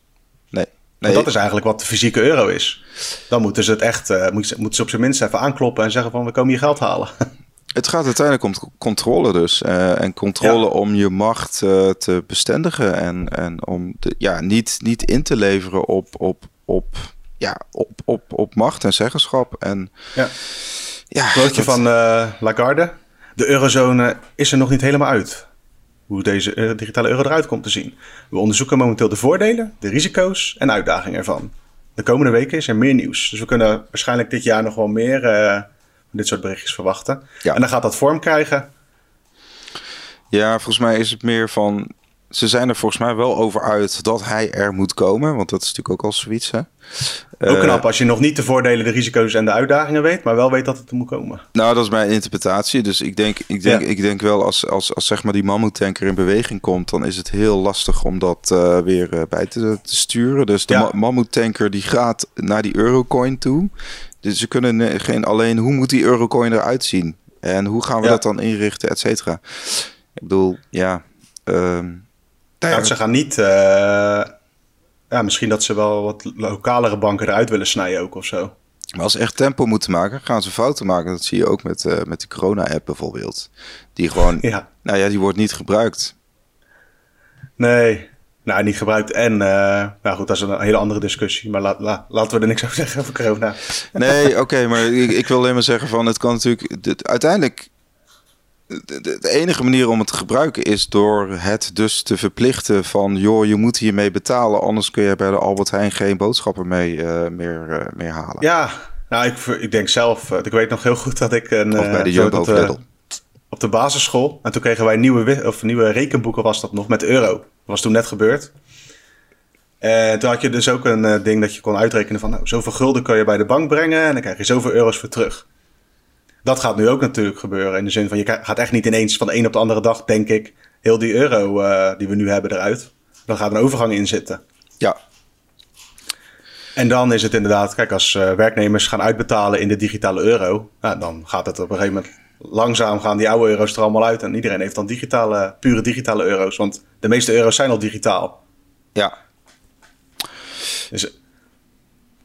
Nee.
nee. dat is eigenlijk wat de fysieke euro is. Dan moeten ze het echt, uh, moeten ze op zijn minst even aankloppen en zeggen van we komen je geld halen.
Het gaat uiteindelijk om controle dus. Uh, en controle om je macht uh, te bestendigen. En, en om de, ja, niet, niet in te leveren op, op, op, ja, op, op, op macht en zeggenschap. En,
ja. Ja, Quoteje van uh, Lagarde. De eurozone is er nog niet helemaal uit. Hoe deze digitale euro eruit komt te zien. We onderzoeken momenteel de voordelen, de risico's en uitdagingen ervan. De komende weken is er meer nieuws. Dus we kunnen waarschijnlijk dit jaar nog wel meer dit soort berichtjes verwachten. Ja. En dan gaat dat vorm krijgen.
Ja, volgens mij is het meer van. Ze zijn er volgens mij wel over uit dat hij er moet komen. Want dat is natuurlijk ook al zoiets. Hè?
Ook knap uh, als je nog niet de voordelen, de risico's en de uitdagingen weet, maar wel weet dat het er moet komen.
Nou, dat is mijn interpretatie. Dus ik denk, ik denk, ik denk wel als, als, als zeg maar die mammoetanker in beweging komt, dan is het heel lastig om dat uh, weer uh, bij te, te, sturen. Dus de ja. mammoetanker die gaat naar die Eurocoin toe. Dus ze kunnen geen alleen hoe moet die eurocoin eruit zien? En hoe gaan we dat dan inrichten, et cetera? Ik bedoel, ja. Um,
nou, ze gaan niet. Uh, ja, misschien dat ze wel wat lokalere banken eruit willen snijden ook of zo.
Maar als ze echt tempo moeten maken, gaan ze fouten maken. Dat zie je ook met, uh, met de corona-app bijvoorbeeld. Die gewoon, ja. nou ja, die wordt niet gebruikt.
Nee, nou, niet gebruikt en, uh, nou goed, dat is een hele andere discussie. Maar la, la, laten we er niks over zeggen over corona.
Nee, oké, okay, maar ik, ik, wil alleen maar zeggen van, het kan natuurlijk, dit, uiteindelijk, de, de, enige manier om het te gebruiken is door het dus te verplichten van, joh, je moet hiermee betalen, anders kun je bij de Albert Heijn geen boodschappen mee, uh, meer, uh, meer halen.
Ja, nou, ik, ik denk zelf, ik weet nog heel goed dat ik een...
Of bij de Jumbo of Lidl
op de basisschool. En toen kregen wij nieuwe, of nieuwe rekenboeken, was dat nog, met euro. Dat was toen net gebeurd. En toen had je dus ook een ding dat je kon uitrekenen van... Nou, zoveel gulden kun je bij de bank brengen en dan krijg je zoveel euro's voor terug. Dat gaat nu ook natuurlijk gebeuren. In de zin van, je gaat echt niet ineens van de een op de andere dag, denk ik... heel die euro uh, die we nu hebben eruit. Dan gaat een overgang in zitten.
Ja.
En dan is het inderdaad, kijk, als uh, werknemers gaan uitbetalen in de digitale euro... Nou, dan gaat het op een gegeven moment langzaam gaan die oude euro's er allemaal uit. En iedereen heeft dan digitale, pure digitale euro's. Want de meeste euro's zijn al digitaal.
Ja. Dus,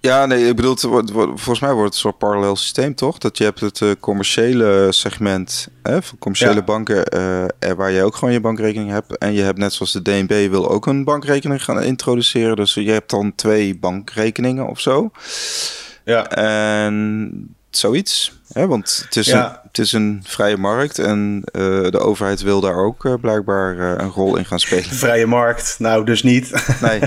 ja, nee, ik bedoel, volgens mij wordt het een soort parallel systeem, toch? Dat je hebt het uh, commerciële segment hè, van commerciële ja. banken, uh, waar je ook gewoon je bankrekening hebt. En je hebt net zoals de DNB wil ook een bankrekening gaan introduceren. Dus je hebt dan twee bankrekeningen of zo.
Ja.
En zoiets. Hè? Want het is, een, het is een vrije markt en uh, de overheid wil daar ook uh, blijkbaar uh, een rol in gaan spelen.
Vrije markt, nou dus niet.
Nee,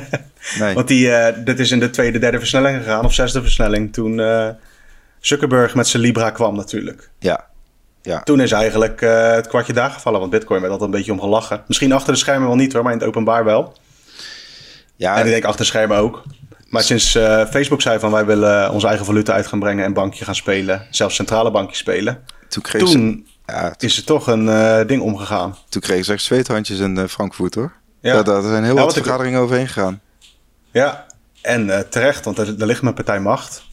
nee.
Want die, dit is in de tweede, derde versnelling gegaan, of zesde versnelling, toen Zuckerberg met zijn Libra kwam natuurlijk.
Ja. Ja.
Toen is eigenlijk het kwartje daar gevallen, want Bitcoin werd altijd een beetje om gelachen. Misschien achter de schermen wel niet hoor, maar in het openbaar wel. Ja, en ik denk achter de schermen ook. Maar sinds uh, Facebook zei van wij willen onze eigen valuta uit gaan brengen en bankje gaan spelen, zelfs centrale bankje spelen. Toen, kreeg toen ze, ja, is er toch een uh, ding omgegaan.
Toen kregen ze echt zweethandjes in uh, Frankfurt hoor. Ja. ja daar zijn heel ja, wat vergaderingen ik... overheen gegaan.
Ja, en terecht, want er, er ligt mijn partij macht.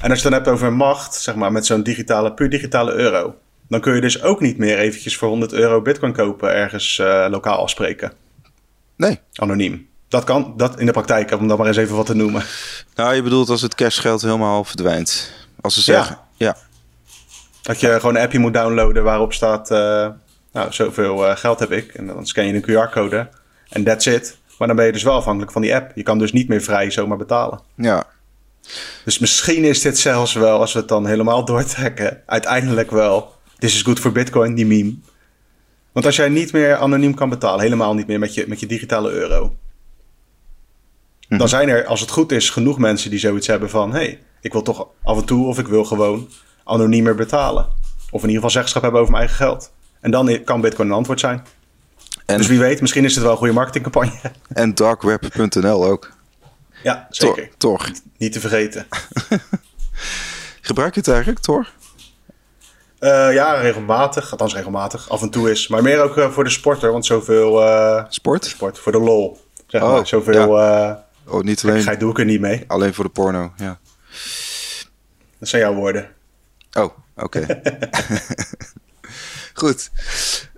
En als je het dan hebt over macht, zeg maar met zo'n digitale, puur digitale euro. Dan kun je dus ook niet meer eventjes voor 100 euro bitcoin kopen ergens lokaal afspreken.
Nee.
Anoniem. Dat kan, dat in de praktijk, om dan maar eens even wat te noemen.
Nou, je bedoelt als het cashgeld helemaal verdwijnt. Als ze zeggen, ja.
Dat je gewoon een appje moet downloaden waarop staat, uh, nou, zoveel uh, geld heb ik. En dan scan je een QR-code en that's it. Maar dan ben je dus wel afhankelijk van die app. Je kan dus niet meer vrij zomaar betalen.
Ja.
Dus misschien is dit zelfs wel, als we het dan helemaal doortrekken, uiteindelijk wel. This is good for Bitcoin, die meme. Want als jij niet meer anoniem kan betalen, helemaal niet meer met je, met je digitale euro, dan mhm. zijn er, als het goed is, genoeg mensen die zoiets hebben van... hé, hey, ik wil toch af en toe of ik wil gewoon anoniemer betalen. Of in ieder geval zeggenschap hebben over mijn eigen geld. En dan kan Bitcoin een antwoord zijn. En, dus wie weet, misschien is het wel een goede marketingcampagne.
En darkweb.nl ook.
Ja, zeker.
Tor.
Niet te vergeten.
Gebruik je het eigenlijk, Tor?
Uh, ja, regelmatig. Althans regelmatig. Af en toe is. Maar meer ook uh, voor de sporter. Want zoveel... Uh,
sport?
Sport, voor de lol. Zeg oh, maar. Zoveel... Ja.
Oh, niet alleen.
Ga doe ik er niet mee.
Alleen voor de porno, ja.
Dat zijn jouw woorden.
Oh, oké. Goed.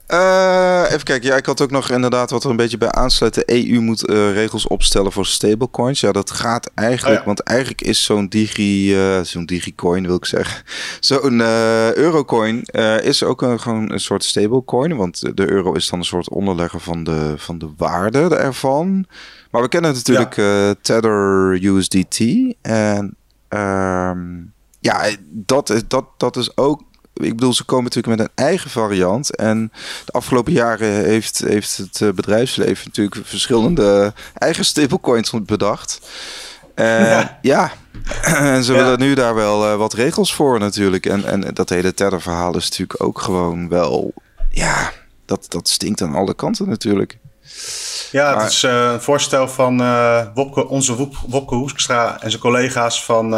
Uh, even kijken. Ja, ik had ook nog inderdaad wat er een beetje bij aansluit. De EU moet uh, regels opstellen voor stablecoins. Ja, dat gaat eigenlijk.
Oh
want eigenlijk is zo'n digi, uh, zo'n digicoin wil ik zeggen. Zo'n eurocoin is ook een, gewoon een soort stablecoin. Want de euro is dan een soort onderlegger van de, van de waarde ervan. Maar we kennen natuurlijk ja. Tether USDT. En um, ja, dat, dat, dat is ook ik bedoel, ze komen natuurlijk met een eigen variant. En de afgelopen jaren heeft, heeft het eh, bedrijfsleven natuurlijk verschillende eigen stablecoins bedacht. Uh, ja. ja. en ze willen nu daar wel uh, wat regels voor natuurlijk. En, en dat hele Tether-verhaal is natuurlijk ook gewoon wel... Ja, dat, dat stinkt aan alle kanten natuurlijk.
Ja, maar... het is uh, een voorstel van Wopke, onze Wopke Hoekstra en zijn collega's van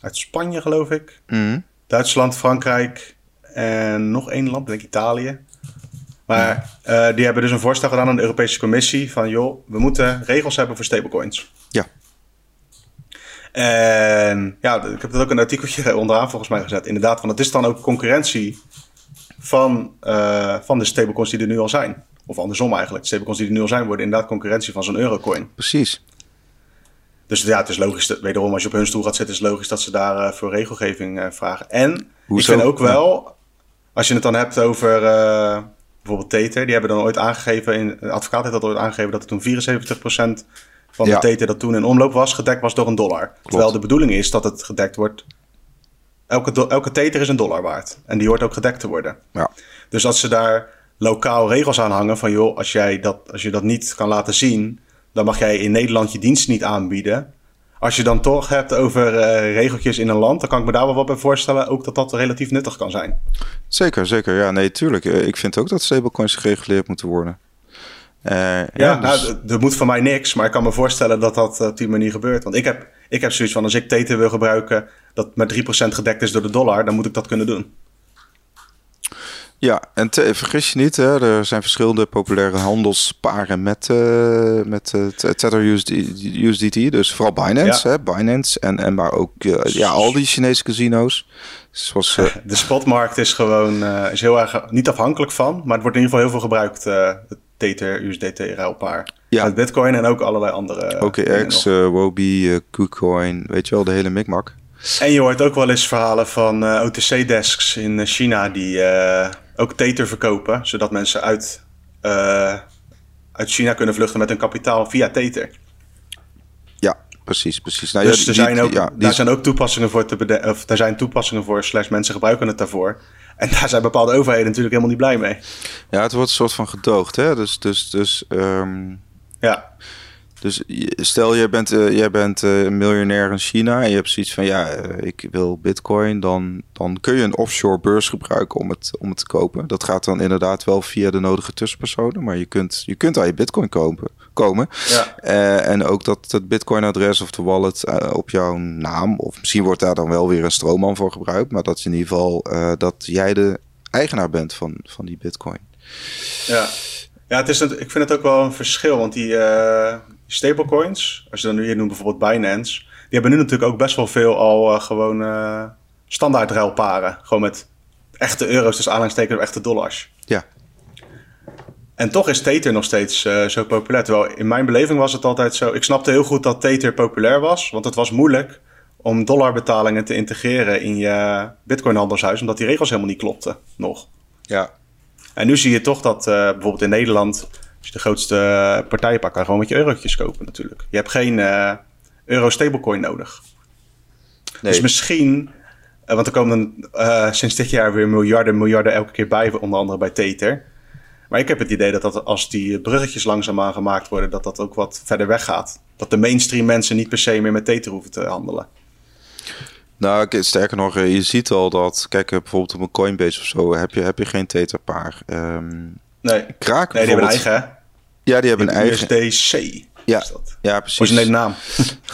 uit Spanje, geloof ik.
Mm.
Duitsland, Frankrijk en nog één land, denk ik Italië. Maar die hebben dus een voorstel gedaan aan de Europese Commissie van joh, we moeten regels hebben voor stablecoins.
Ja.
En ja, ik heb dat ook een artikeltje onderaan volgens mij gezet. Inderdaad, want het is dan ook concurrentie van, van de stablecoins die er nu al zijn. Of andersom eigenlijk. Stablecoins die er nu al zijn worden inderdaad concurrentie van zo'n eurocoin.
Precies.
Dus ja, het is logisch. Dat, wederom, als je op hun stoel gaat zitten, is het logisch dat ze daar uh, voor regelgeving uh, vragen. En Hoezo? ik vind ook wel, als je het dan hebt over uh, bijvoorbeeld Tether, die hebben dan ooit aangegeven, in, de advocaat heeft dat ooit aangegeven, dat het toen 74% van ja. de Tether dat toen in omloop was, gedekt was door een dollar. Klopt. Terwijl de bedoeling is dat het gedekt wordt. Elke, elke Tether is een dollar waard. En die hoort ook gedekt te worden.
Ja.
Dus als ze daar lokaal regels aan hangen van joh, als, jij dat, als je dat niet kan laten zien dan mag jij in Nederland je dienst niet aanbieden. Als je dan toch hebt over uh, regeltjes in een land, dan kan ik me daar wel wat bij voorstellen. Ook dat dat relatief nuttig kan zijn.
Zeker, zeker. Ja, nee, tuurlijk. Eh, ik vind ook dat stablecoins gereguleerd moeten worden. Uh,
ja, ja dus... nou, er moet van mij niks, maar ik kan me voorstellen dat dat op die manier gebeurt. Want ik heb, ik heb zoiets van, als ik Tether wil gebruiken dat met 3% gedekt is door de dollar, dan moet ik dat kunnen doen.
Ja, en te, vergis je niet, hè, er zijn verschillende populaire handelsparen met, uh, met uh, Tether USD, USDT. Dus vooral Binance, ja. hè, Binance en, en maar ook uh, ja, al die Chinese casino's. Zoals,
De spotmarkt is gewoon is heel erg niet afhankelijk van, maar het wordt in ieder geval heel veel gebruikt, het Tether USDT ruilpaar. Ja. Met Bitcoin en ook allerlei andere.
OKX, Wobi, KuCoin, weet je wel, de hele mikmak.
En je hoort ook wel eens verhalen van OTC-desks in China die ook Tether verkopen, zodat mensen uit, uh, uit China kunnen vluchten met hun kapitaal via Tether.
Ja, precies, precies.
Nou, dus ja, er zijn ook, ja, daar zijn ook toepassingen voor te bedenken, of daar zijn toepassingen voor, slash mensen gebruiken het daarvoor. En daar zijn bepaalde overheden natuurlijk helemaal niet blij mee.
Ja, het wordt een soort van gedoogd, hè? Dus, dus, dus. Um...
Ja.
Dus stel, jij bent, uh, jij bent uh, miljonair in China en je hebt zoiets van ja, uh, ik wil bitcoin, dan, dan kun je een offshore beurs gebruiken om het, om het te kopen. Dat gaat dan inderdaad wel via de nodige tussenpersonen, maar je kunt, je kunt aan je bitcoin kopen, komen.
Ja.
en ook dat het bitcoin adres of de wallet op jouw naam, of misschien wordt daar dan wel weer een stroomman voor gebruikt, maar dat is in ieder geval dat jij de eigenaar bent van, van die bitcoin.
Ja. Ja, het is een, ik vind het ook wel een verschil, want die, stablecoins, als je dan nu hier noemt bijvoorbeeld Binance, die hebben nu natuurlijk ook best wel veel al uh, gewoon uh, standaard ruilparen. Gewoon met echte euro's, dus aanhalingstekens of echte dollars.
Ja.
En toch is Tether nog steeds uh, zo populair. Terwijl in mijn beleving was het altijd zo. Ik snapte heel goed dat Tether populair was, want het was moeilijk om dollarbetalingen te integreren in je Bitcoin-handelshuis, omdat die regels helemaal niet klopten nog.
Ja.
En nu zie je toch dat bijvoorbeeld in Nederland als je de grootste partijen pakt, kan je gewoon met je eurotjes kopen natuurlijk. Je hebt geen uh, euro stablecoin nodig. Nee. Dus misschien, uh, want er komen uh, sinds dit jaar weer miljarden, miljarden elke keer bij, onder andere bij Tether. Maar ik heb het idee dat, dat als die bruggetjes langzaamaan gemaakt worden, dat dat ook wat verder weg gaat. Dat de mainstream mensen niet per se meer met Tether hoeven te handelen.
Nou, sterker nog, je ziet al dat, kijk, bijvoorbeeld op een Coinbase of zo, heb je, heb je geen Tetherpaar. Um,
Nee.
Kraak
nee, die hebben een eigen,
Ja, die hebben een eigen.
USDC.
Ja, ja precies.
Originele naam.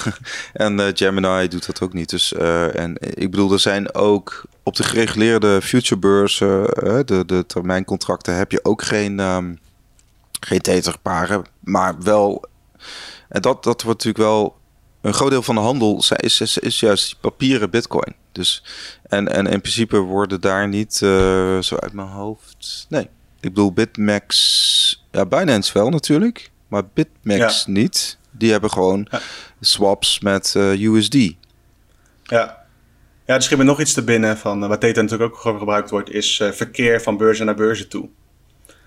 en uh, Gemini doet dat ook niet. Dus, uh, en ik bedoel, er zijn ook op de gereguleerde futurebeurzen, uh, de, de termijncontracten, heb je ook geen, um, geen tetherparen. Maar wel, en dat, dat wordt natuurlijk wel, een groot deel van de handel is, is, is juist papieren bitcoin. Dus, en, en in principe worden daar niet, zo uit mijn hoofd, nee, Ik bedoel, Bitmax, ja, Binance wel natuurlijk, maar Bitmax niet. Die hebben gewoon swaps met USD.
Ja. Ja, er schiet me nog iets te binnen van uh, wat Theta natuurlijk ook gebruikt wordt, is verkeer van beurzen naar beurzen toe.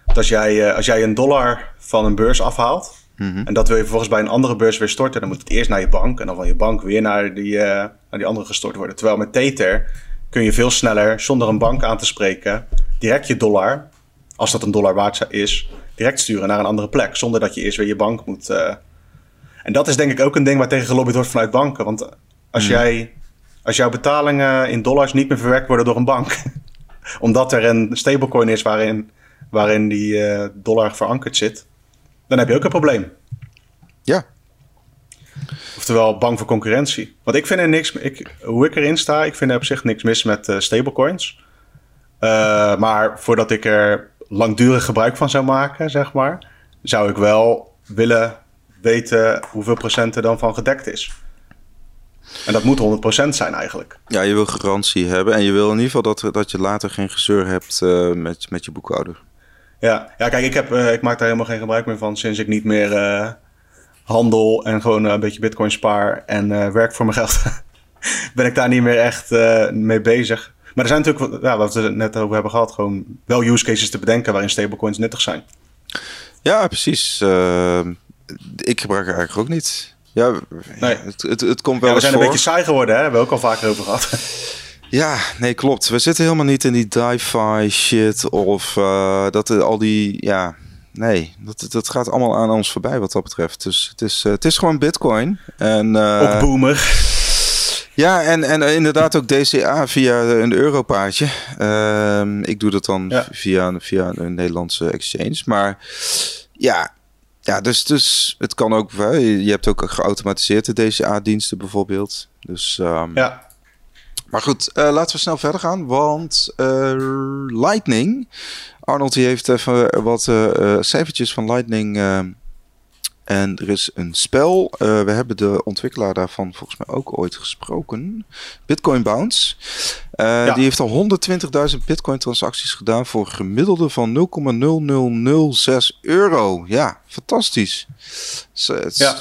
Dat als jij, als jij een dollar van een beurs afhaalt, Mhm. En dat wil je vervolgens bij een andere beurs weer storten. Dan moet het eerst naar je bank en dan van je bank weer naar die, naar die andere gestort worden. Terwijl met Tether kun je veel sneller, zonder een bank aan te spreken, direct je dollar, als dat een dollar waard is, direct sturen naar een andere plek. Zonder dat je eerst weer je bank moet. Uh... En dat is denk ik ook een ding waar tegen gelobbyd wordt vanuit banken. Want als, mhm. jij, als jouw betalingen in dollars niet meer verwerkt worden door een bank, omdat er een stablecoin is waarin, waarin die uh, dollar verankerd zit dan heb je ook een probleem.
Ja.
Oftewel bang voor concurrentie. Want ik vind er niks, ik, hoe ik erin sta, ik vind er op zich niks mis met uh, stablecoins. Maar voordat ik er langdurig gebruik van zou maken, zeg maar, zou ik wel willen weten hoeveel procent er dan van gedekt is. En dat moet 100% zijn eigenlijk.
Ja, je wil garantie hebben en je wil in ieder geval dat, dat je later geen gezeur hebt uh, met, met je boekhouder.
Ja, ja kijk, ik, heb, uh, ik maak daar helemaal geen gebruik meer van sinds ik niet meer uh, handel en gewoon een beetje bitcoin spaar en werk voor mijn geld. ben ik daar niet meer echt mee bezig. Maar er zijn natuurlijk, ja, wat we het net over hebben gehad, gewoon wel use cases te bedenken waarin stablecoins nuttig zijn.
Ja, precies. ik gebruik er eigenlijk ook niet. Ja, nee. het, het, het komt wel ja,
we zijn
een
beetje saai geworden, hè? hebben we ook al vaker over gehad.
Ja, nee, klopt. We zitten helemaal niet in die die-fi shit of uh, dat al die, ja, nee, dat, dat gaat allemaal aan ons voorbij wat dat betreft. Dus het is, uh, het is gewoon Bitcoin. En,
uh, ook boomer.
Ja, en, en inderdaad ook DCA via een europaardje. Uh, ik doe dat dan ja. via, via een Nederlandse exchange. Maar ja, ja dus, dus het kan ook. Je hebt ook geautomatiseerde DCA-diensten bijvoorbeeld. Dus um,
ja.
Maar goed, uh, laten we snel verder gaan. Want uh, Lightning. Arnold die heeft even wat cijfertjes van Lightning. En er is een spel. we hebben de ontwikkelaar daarvan volgens mij ook ooit gesproken. Bitcoin Bounce. Ja. Die heeft al 120.000 Bitcoin transacties gedaan voor een gemiddelde van 0,0006 euro. Ja, fantastisch.
Het ja,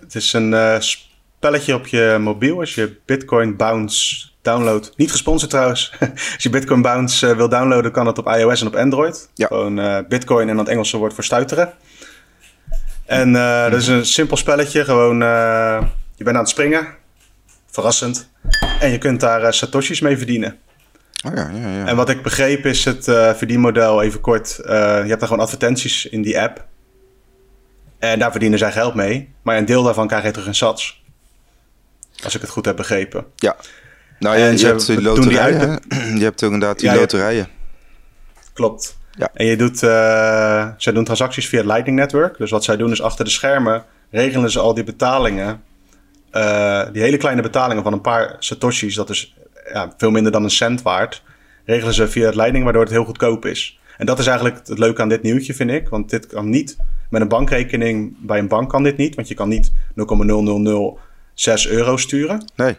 het is een spelletje op je mobiel als je Bitcoin Bounce downloadt. Niet gesponsord trouwens. als je Bitcoin Bounce uh, wil downloaden, kan dat op iOS en op Android. Ja. Gewoon uh, Bitcoin en dat Engelse woord voor stuiteren. En uh, dat is een simpel spelletje. Gewoon, je bent aan het springen. Verrassend. En je kunt daar satoshis mee verdienen.
Oh ja, ja, ja.
En wat ik begreep is het verdienmodel, even kort. je hebt daar gewoon advertenties in die app. En daar verdienen zij geld mee. Maar een deel daarvan krijg je terug in sats. Als ik het goed heb begrepen.
Ja. Nou ja, je, hebt die loterijen. je hebt ook inderdaad die loterijen.
Klopt. Ja. En je doet, uh, zij doen transacties via het Lightning Network. Dus wat zij doen is achter de schermen regelen ze al die betalingen. Uh, die hele kleine betalingen van een paar satoshis, dat is ja, veel minder dan een cent waard. Regelen ze via het Lightning, waardoor het heel goedkoop is. En dat is eigenlijk het leuke aan dit nieuwtje, vind ik. Want dit kan niet met een bankrekening. Bij een bank kan dit niet. Want je kan niet 0,000 6 euro sturen.
Nee.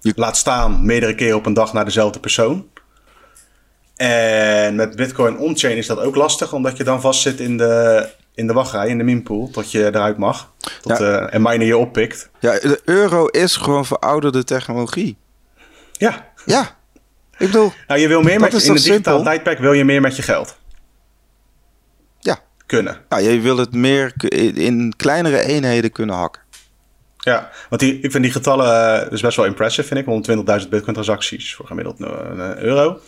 Je... Laat staan meerdere keren op een dag naar dezelfde persoon. En met Bitcoin on-chain is dat ook lastig, omdat je dan vastzit in de, in de wachtrij, in de minpool, tot je eruit mag. Tot, ja. uh, en miner je oppikt.
Ja, de euro is gewoon verouderde technologie.
Ja.
Ja. Ik bedoel,
nou, je wil meer met, in het digitaal tijdperk wil je meer met je geld.
Ja.
Kunnen.
Nou, je wil het meer in kleinere eenheden kunnen hakken.
Ja, want die, ik vind die getallen uh, dus best wel impressive, vind ik. 120.000 bitcoin transacties voor gemiddeld een euro.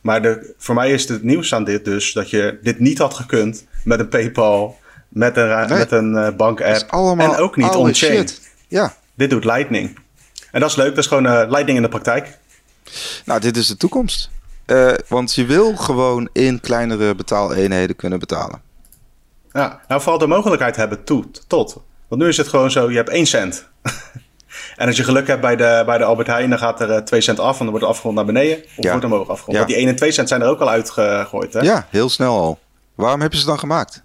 Maar de, voor mij is het nieuws aan dit dus dat je dit niet had gekund met een PayPal, met een, met een uh, bank-app en ook niet on-chain.
Ja.
Dit doet Lightning. En dat is leuk, dat is gewoon uh, Lightning in de praktijk.
Nou, dit is de toekomst. Uh, want je wil gewoon in kleinere betaaleenheden kunnen betalen.
Ja, nou vooral de mogelijkheid hebben toe, tot. Want nu is het gewoon zo, je hebt 1 cent. en als je geluk hebt bij de, bij de Albert Heijn, dan gaat er 2 eh, cent af en dan wordt het afgerond naar beneden. Of ja. wordt omhoog afgerond. Want die 1 en 2 cent zijn er ook al uitgegooid. Hè?
Ja, heel snel al. Waarom hebben ze het dan gemaakt?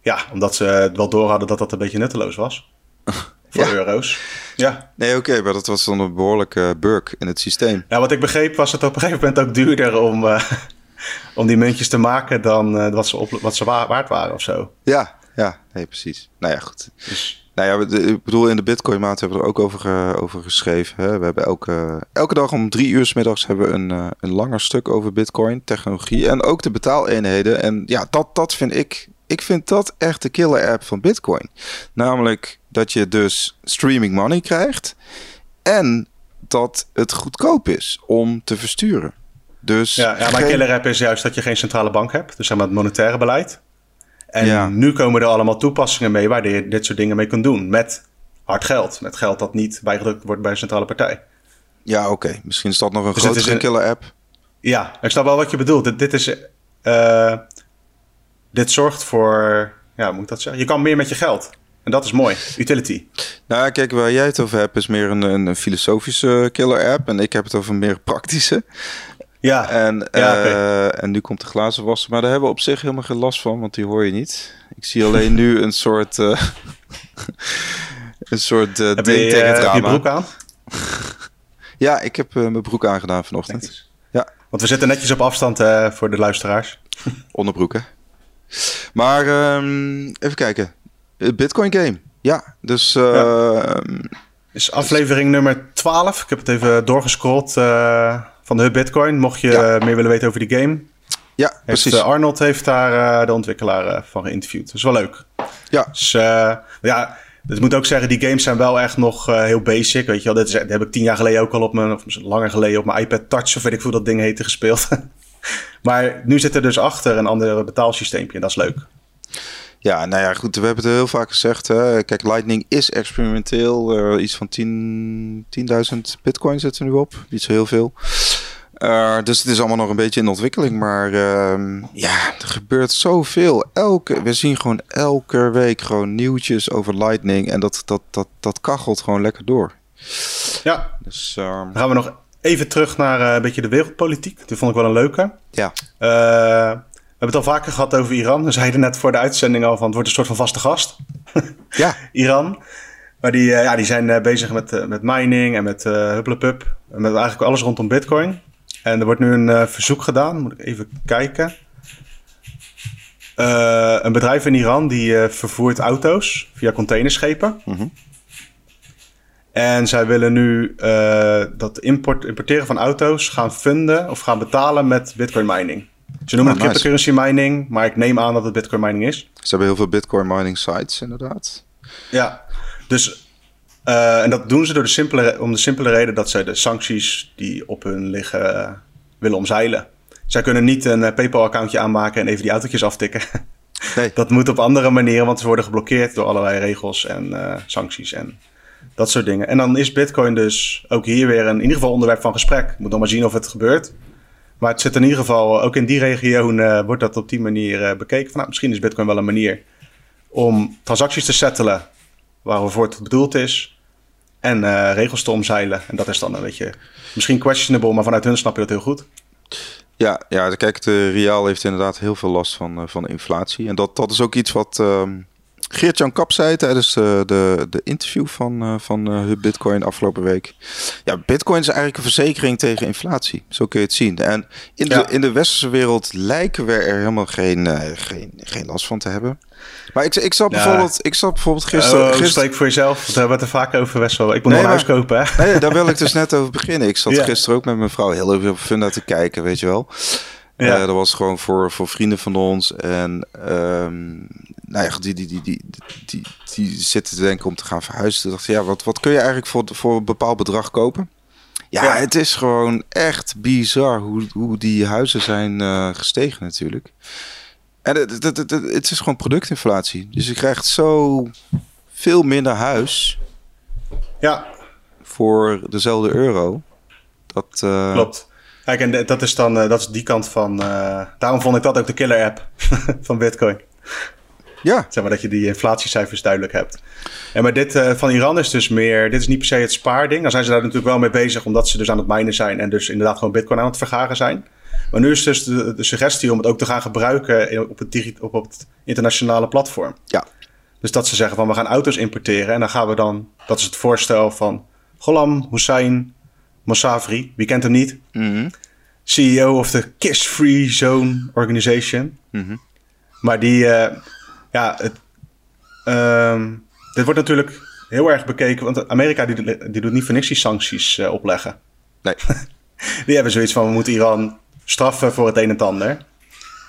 Ja, omdat ze wel door hadden dat dat een beetje nutteloos was. voor euro's. Ja.
Nee, oké, maar dat was dan een behoorlijke bug in het systeem.
Ja, wat ik begreep was het op een gegeven moment ook duurder om, uh, om die muntjes te maken dan uh, wat, ze op, wat ze waard waren of zo.
Ja, ja, nee, precies. Nou ja, goed. Dus... Nou ja, ik bedoel, in de Bitcoin maand hebben we er ook over, over geschreven. Hè? We hebben elke, elke dag om drie uur s middags hebben we een, uh, een langer stuk over Bitcoin, technologie en ook de betaaleenheden. En ja, dat, dat vind ik, ik vind dat echt de killer app van Bitcoin. Namelijk dat je dus streaming money krijgt en dat het goedkoop is om te versturen. Dus
ja, ja maar killer app is juist dat je geen centrale bank hebt. Dus zeg maar het monetaire beleid. En nu komen er allemaal toepassingen mee waar je dit soort dingen mee kunt doen. Met hard geld. Met geld dat niet bijgedrukt wordt bij een centrale partij.
Ja, oké. Misschien is dat nog een dus grotere killer app.
Ja, ik snap wel wat je bedoelt. Dit, dit is... Uh, dit zorgt voor... Ja, moet ik dat zeggen? Je kan meer met je geld. En dat is mooi. Utility.
Nou, kijk, waar jij het over hebt is meer een, een filosofische killer app. En ik heb het over een meer praktische.
Ja.
En, ja, uh, en nu komt de glazen wassen. Maar daar hebben we op zich helemaal geen last van, want die hoor je niet. Ik zie alleen nu een soort, uh, een soort uh, ding je, tegen het raam.
Heb je broek aan?
ja, ik heb mijn broek aangedaan vanochtend. Ja.
Want we zitten netjes op afstand voor de luisteraars.
Onderbroeken. Maar um, even kijken. Bitcoin game. Ja, dus... Uh, ja.
is aflevering nummer 12. Ik heb het even doorgescrolld van de Hub Bitcoin. Mocht je meer willen weten over die game.
Ja, precies.
Uh, Arnold heeft daar uh, de ontwikkelaar van geïnterviewd. Dat is wel leuk.
Ja.
Dus ja, dat moet ook zeggen, die games zijn wel echt nog heel basic. Weet je wel, is, dat heb ik tien jaar geleden ook al op mijn, of langer geleden op mijn iPad Touch, of weet ik hoe dat ding heette, gespeeld. maar nu zit er dus achter een ander betaalsysteempje en dat is leuk.
Ja, nou ja, goed. We hebben het heel vaak gezegd. Hè. Kijk, Lightning is experimenteel. Uh, iets van 10.000 bitcoin zitten er nu op. Niet zo heel veel. Uh, dus het is allemaal nog een beetje in ontwikkeling. Maar uh, ja, er gebeurt zoveel. Elke, we zien gewoon elke week gewoon nieuwtjes over Lightning. En dat, dat, dat, dat kachelt gewoon lekker door.
Ja, dus, ehm, dan gaan we nog even terug naar uh, een beetje de wereldpolitiek. Die vond ik wel een leuke.
Ja.
We hebben het al vaker gehad over Iran. We zeiden net voor de uitzending al van het wordt een soort van vaste gast.
ja.
Iran. Maar die, ja, die zijn bezig met, met mining en met uh, Hupplepup. En met eigenlijk alles rondom Bitcoin. En er wordt nu een verzoek gedaan. Moet ik even kijken. een bedrijf in Iran die vervoert auto's via containerschepen.
Mm -hmm.
En zij willen nu dat import, importeren van auto's gaan funden of gaan betalen met Bitcoin mining. Ze noemen oh, het cryptocurrency mining, maar ik neem aan dat het bitcoin mining is.
Ze hebben heel veel bitcoin mining sites, inderdaad.
Ja, dus uh, en dat doen ze door de simpele, om de simpele reden dat zij de sancties die op hun liggen uh, willen omzeilen. Zij kunnen niet een uh, PayPal-accountje aanmaken en even die autootjes aftikken. Nee. dat moet op andere manieren, want ze worden geblokkeerd door allerlei regels en sancties en dat soort dingen. En dan is Bitcoin dus ook hier weer een in ieder geval onderwerp van gesprek. Moet nog maar zien of het gebeurt. Maar het zit in ieder geval, ook in die regio uh, wordt dat op die manier uh, bekeken. Van, nou, misschien is Bitcoin wel een manier om transacties te settelen waarvoor het bedoeld is. En uh, regels te omzeilen. En dat is dan een beetje misschien questionable, maar vanuit hun snap je dat heel goed.
Ja, ja kijk, de Real heeft inderdaad heel veel last van, van inflatie. En dat, dat is ook iets wat ehm, Geert-Jan Kap zei tijdens uh, de, de interview van, uh, van uh, Bitcoin afgelopen week. Ja, Bitcoin is eigenlijk een verzekering tegen inflatie. Zo kun je het zien. En in, de, in de westerse wereld lijken we er helemaal geen, geen, geen last van te hebben. Maar ik, ik zat bijvoorbeeld, ik zat bijvoorbeeld gisteren...
Oh, gister... Spreek voor jezelf, we hebben het er vaak over Westel. Ik moet nog een huis kopen, hè?
Nee, daar wil ik dus net over beginnen. Ik zat ja. gisteren ook met mijn vrouw heel even op Funda te kijken, weet je wel. Ja. Uh, dat was gewoon voor, voor vrienden van ons. En um, nou ja, die, die, die, die, die, die zitten te denken om te gaan verhuizen. Toen dacht ja, wat, wat kun je eigenlijk voor, voor een bepaald bedrag kopen? Ja, ja. het is gewoon echt bizar hoe, hoe die huizen zijn uh, gestegen natuurlijk. En het, het, het, het, is gewoon productinflatie. Dus je krijgt zo veel minder huis.
Ja.
Voor dezelfde euro. Dat, uh,
Klopt. Kijk, en dat is dan uh, dat is die kant van. Daarom vond ik dat ook de killer app van Bitcoin.
Ja.
Zeg maar dat je die inflatiecijfers duidelijk hebt. En maar dit uh, van Iran is dus meer. Dit is niet per se het spaarding. Dan zijn ze daar natuurlijk wel mee bezig, omdat ze dus aan het minen zijn en dus inderdaad gewoon Bitcoin aan het vergaren zijn. Maar nu is dus de, de suggestie om het ook te gaan gebruiken op het, op, op het internationale platform.
Ja.
Dus dat ze zeggen van we gaan auto's importeren en dan gaan we dan. Dat is het voorstel van Golam Hussein Mosafri. Wie kent hem niet?
Mm
CEO of de Kiss Free Zone Organization.
Mhm.
Maar die, eh, ja, het, ehm, dit wordt natuurlijk heel erg bekeken, want Amerika die, die doet niet voor niks die sancties eh, opleggen.
Nee.
Die hebben zoiets van, we moeten Iran straffen voor het een en het ander.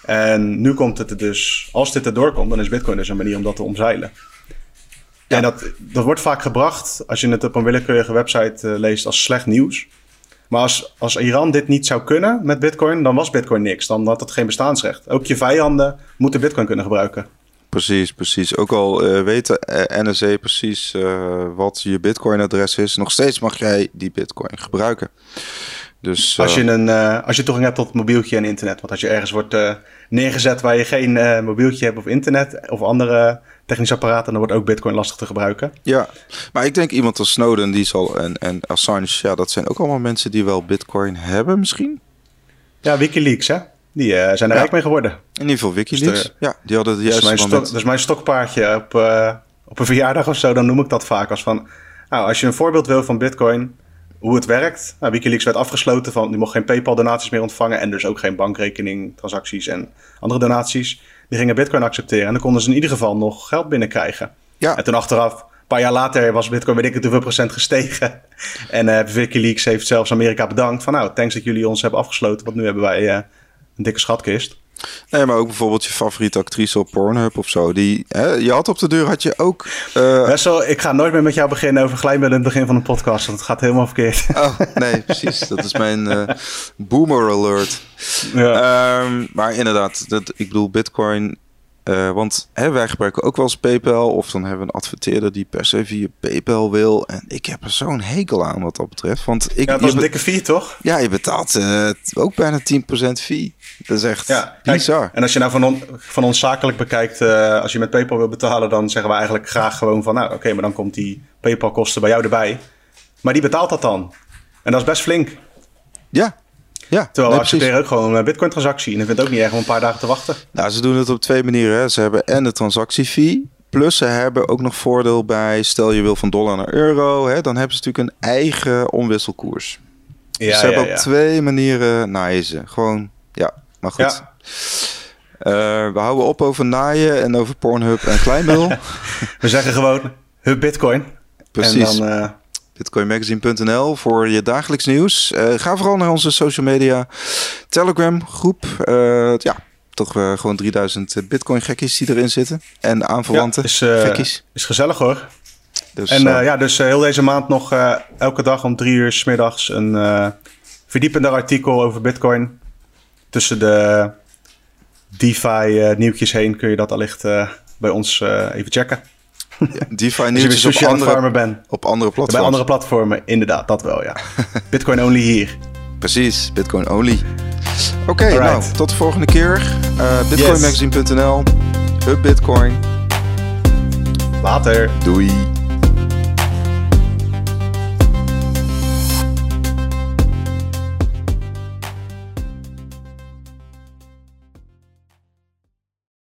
En nu komt het er dus, als dit erdoor komt, dan is Bitcoin dus een manier om dat te omzeilen.
Ja.
En dat, dat wordt vaak gebracht, als je het op een willekeurige website eh, leest, als slecht nieuws. Maar als, als Iran dit niet zou kunnen met Bitcoin, dan was Bitcoin niks. Dan had het geen bestaansrecht. Ook je vijanden moeten Bitcoin kunnen gebruiken.
Precies, precies. Ook al eh, weten eh, NSA precies eh, wat je Bitcoin-adres is, nog steeds mag jij die Bitcoin gebruiken. Dus
Als je, een, als je toegang hebt tot mobieltje en internet. Want als je ergens wordt neergezet waar je geen mobieltje hebt of internet of andere technische apparaten, dan wordt ook Bitcoin lastig te gebruiken.
ja, maar ik denk iemand als Snowden die zal en, en Assange, ja, dat zijn ook allemaal mensen die wel Bitcoin hebben misschien.
Ja, Wikileaks, hè? Die eh, zijn er
Ja.
rijk mee geworden.
In ieder geval WikiLeaks.
Dus de-
ja, die hadden het
Dat is,
juiste
mijn stok,
moment.
dat is mijn stokpaardje op, eh, op een verjaardag of zo. Dan noem ik dat vaak als van... Nou, als je een voorbeeld wil van Bitcoin, hoe het werkt. Nou, Wikileaks werd afgesloten van... Die mocht geen PayPal-donaties meer ontvangen. En dus ook geen bankrekening, transacties en andere donaties. Die gingen Bitcoin accepteren. En dan konden ze in ieder geval nog geld binnenkrijgen.
Ja.
En toen achteraf, een paar jaar later, was Bitcoin weet ik het hoeveel procent gestegen. En eh Wikileaks heeft zelfs Amerika bedankt van... Nou, thanks dat jullie ons hebben afgesloten. Want nu hebben wij eh, een dikke schatkist.
Nee, maar ook bijvoorbeeld je favoriete actrice op Pornhub of zo. Die, hè, je had op de deur had je ook. eh,
Wessel, ik ga nooit meer met jou beginnen over glijmiddelen in het begin van een podcast. Want het gaat helemaal verkeerd.
Oh, nee, precies. Dat is mijn eh, boomer alert.
ja.
Ehm, maar inderdaad, dat, ik bedoel Bitcoin. Eh, want hè, wij gebruiken ook wel eens PayPal. Of dan hebben we een adverteerder die per se via PayPal wil. En ik heb er zo'n hekel aan wat dat betreft. Want ik,
ja, het was een dikke fee, toch?
ja, je betaalt eh, ook bijna 10% fee. Dat is echt
Ja, kijk,
bizar.
En als je nou van, on- van ons zakelijk bekijkt, eh, als je met PayPal wil betalen, dan zeggen we eigenlijk graag gewoon van, nou oké, maar dan komt die PayPal kosten bij jou erbij. Maar die betaalt dat dan. En dat is best flink.
Ja, ja.
Terwijl we
precies.
accepteren ook gewoon een Bitcoin transactie. En ik vind het ook niet erg om een paar dagen te wachten.
Nou, ze doen het op twee manieren. Hè. Ze hebben en de transactiefee. Plus ze hebben ook nog voordeel bij, stel je wil van dollar naar euro, hè, dan hebben ze natuurlijk een eigen omwisselkoers. dus ze hebben op twee manieren naaien ze. Gewoon, ja, maar goed.
Ja.
Eh, we houden op over naaien en over Pornhub en kleinmiddel.
We zeggen gewoon, hup Bitcoin.
Precies.
En dan, eh,
Bitcoinmagazine.nl voor je dagelijks nieuws. Eh, ga vooral naar onze social media Telegram groep. Eh, ja, toch eh, gewoon 3000 Bitcoin gekkies die erin zitten. En aanverwanten
ja, is,
gekkies.
is gezellig hoor.
Dus,
En ja, dus heel deze maand nog elke dag om drie uur 's middags een verdiepender artikel over Bitcoin. Tussen de DeFi-nieuwtjes heen kun je dat allicht bij ons even checken.
DeFi
weer
nieuwtjes op andere,
bent.
op andere
Bij
platforms.
andere platformen, inderdaad, dat wel, ja. Bitcoin only hier.
Precies, Bitcoin only. Oké, nou, tot de volgende keer. Eh Bitcoinmagazine.nl. Up Bitcoin.
Later.
Doei.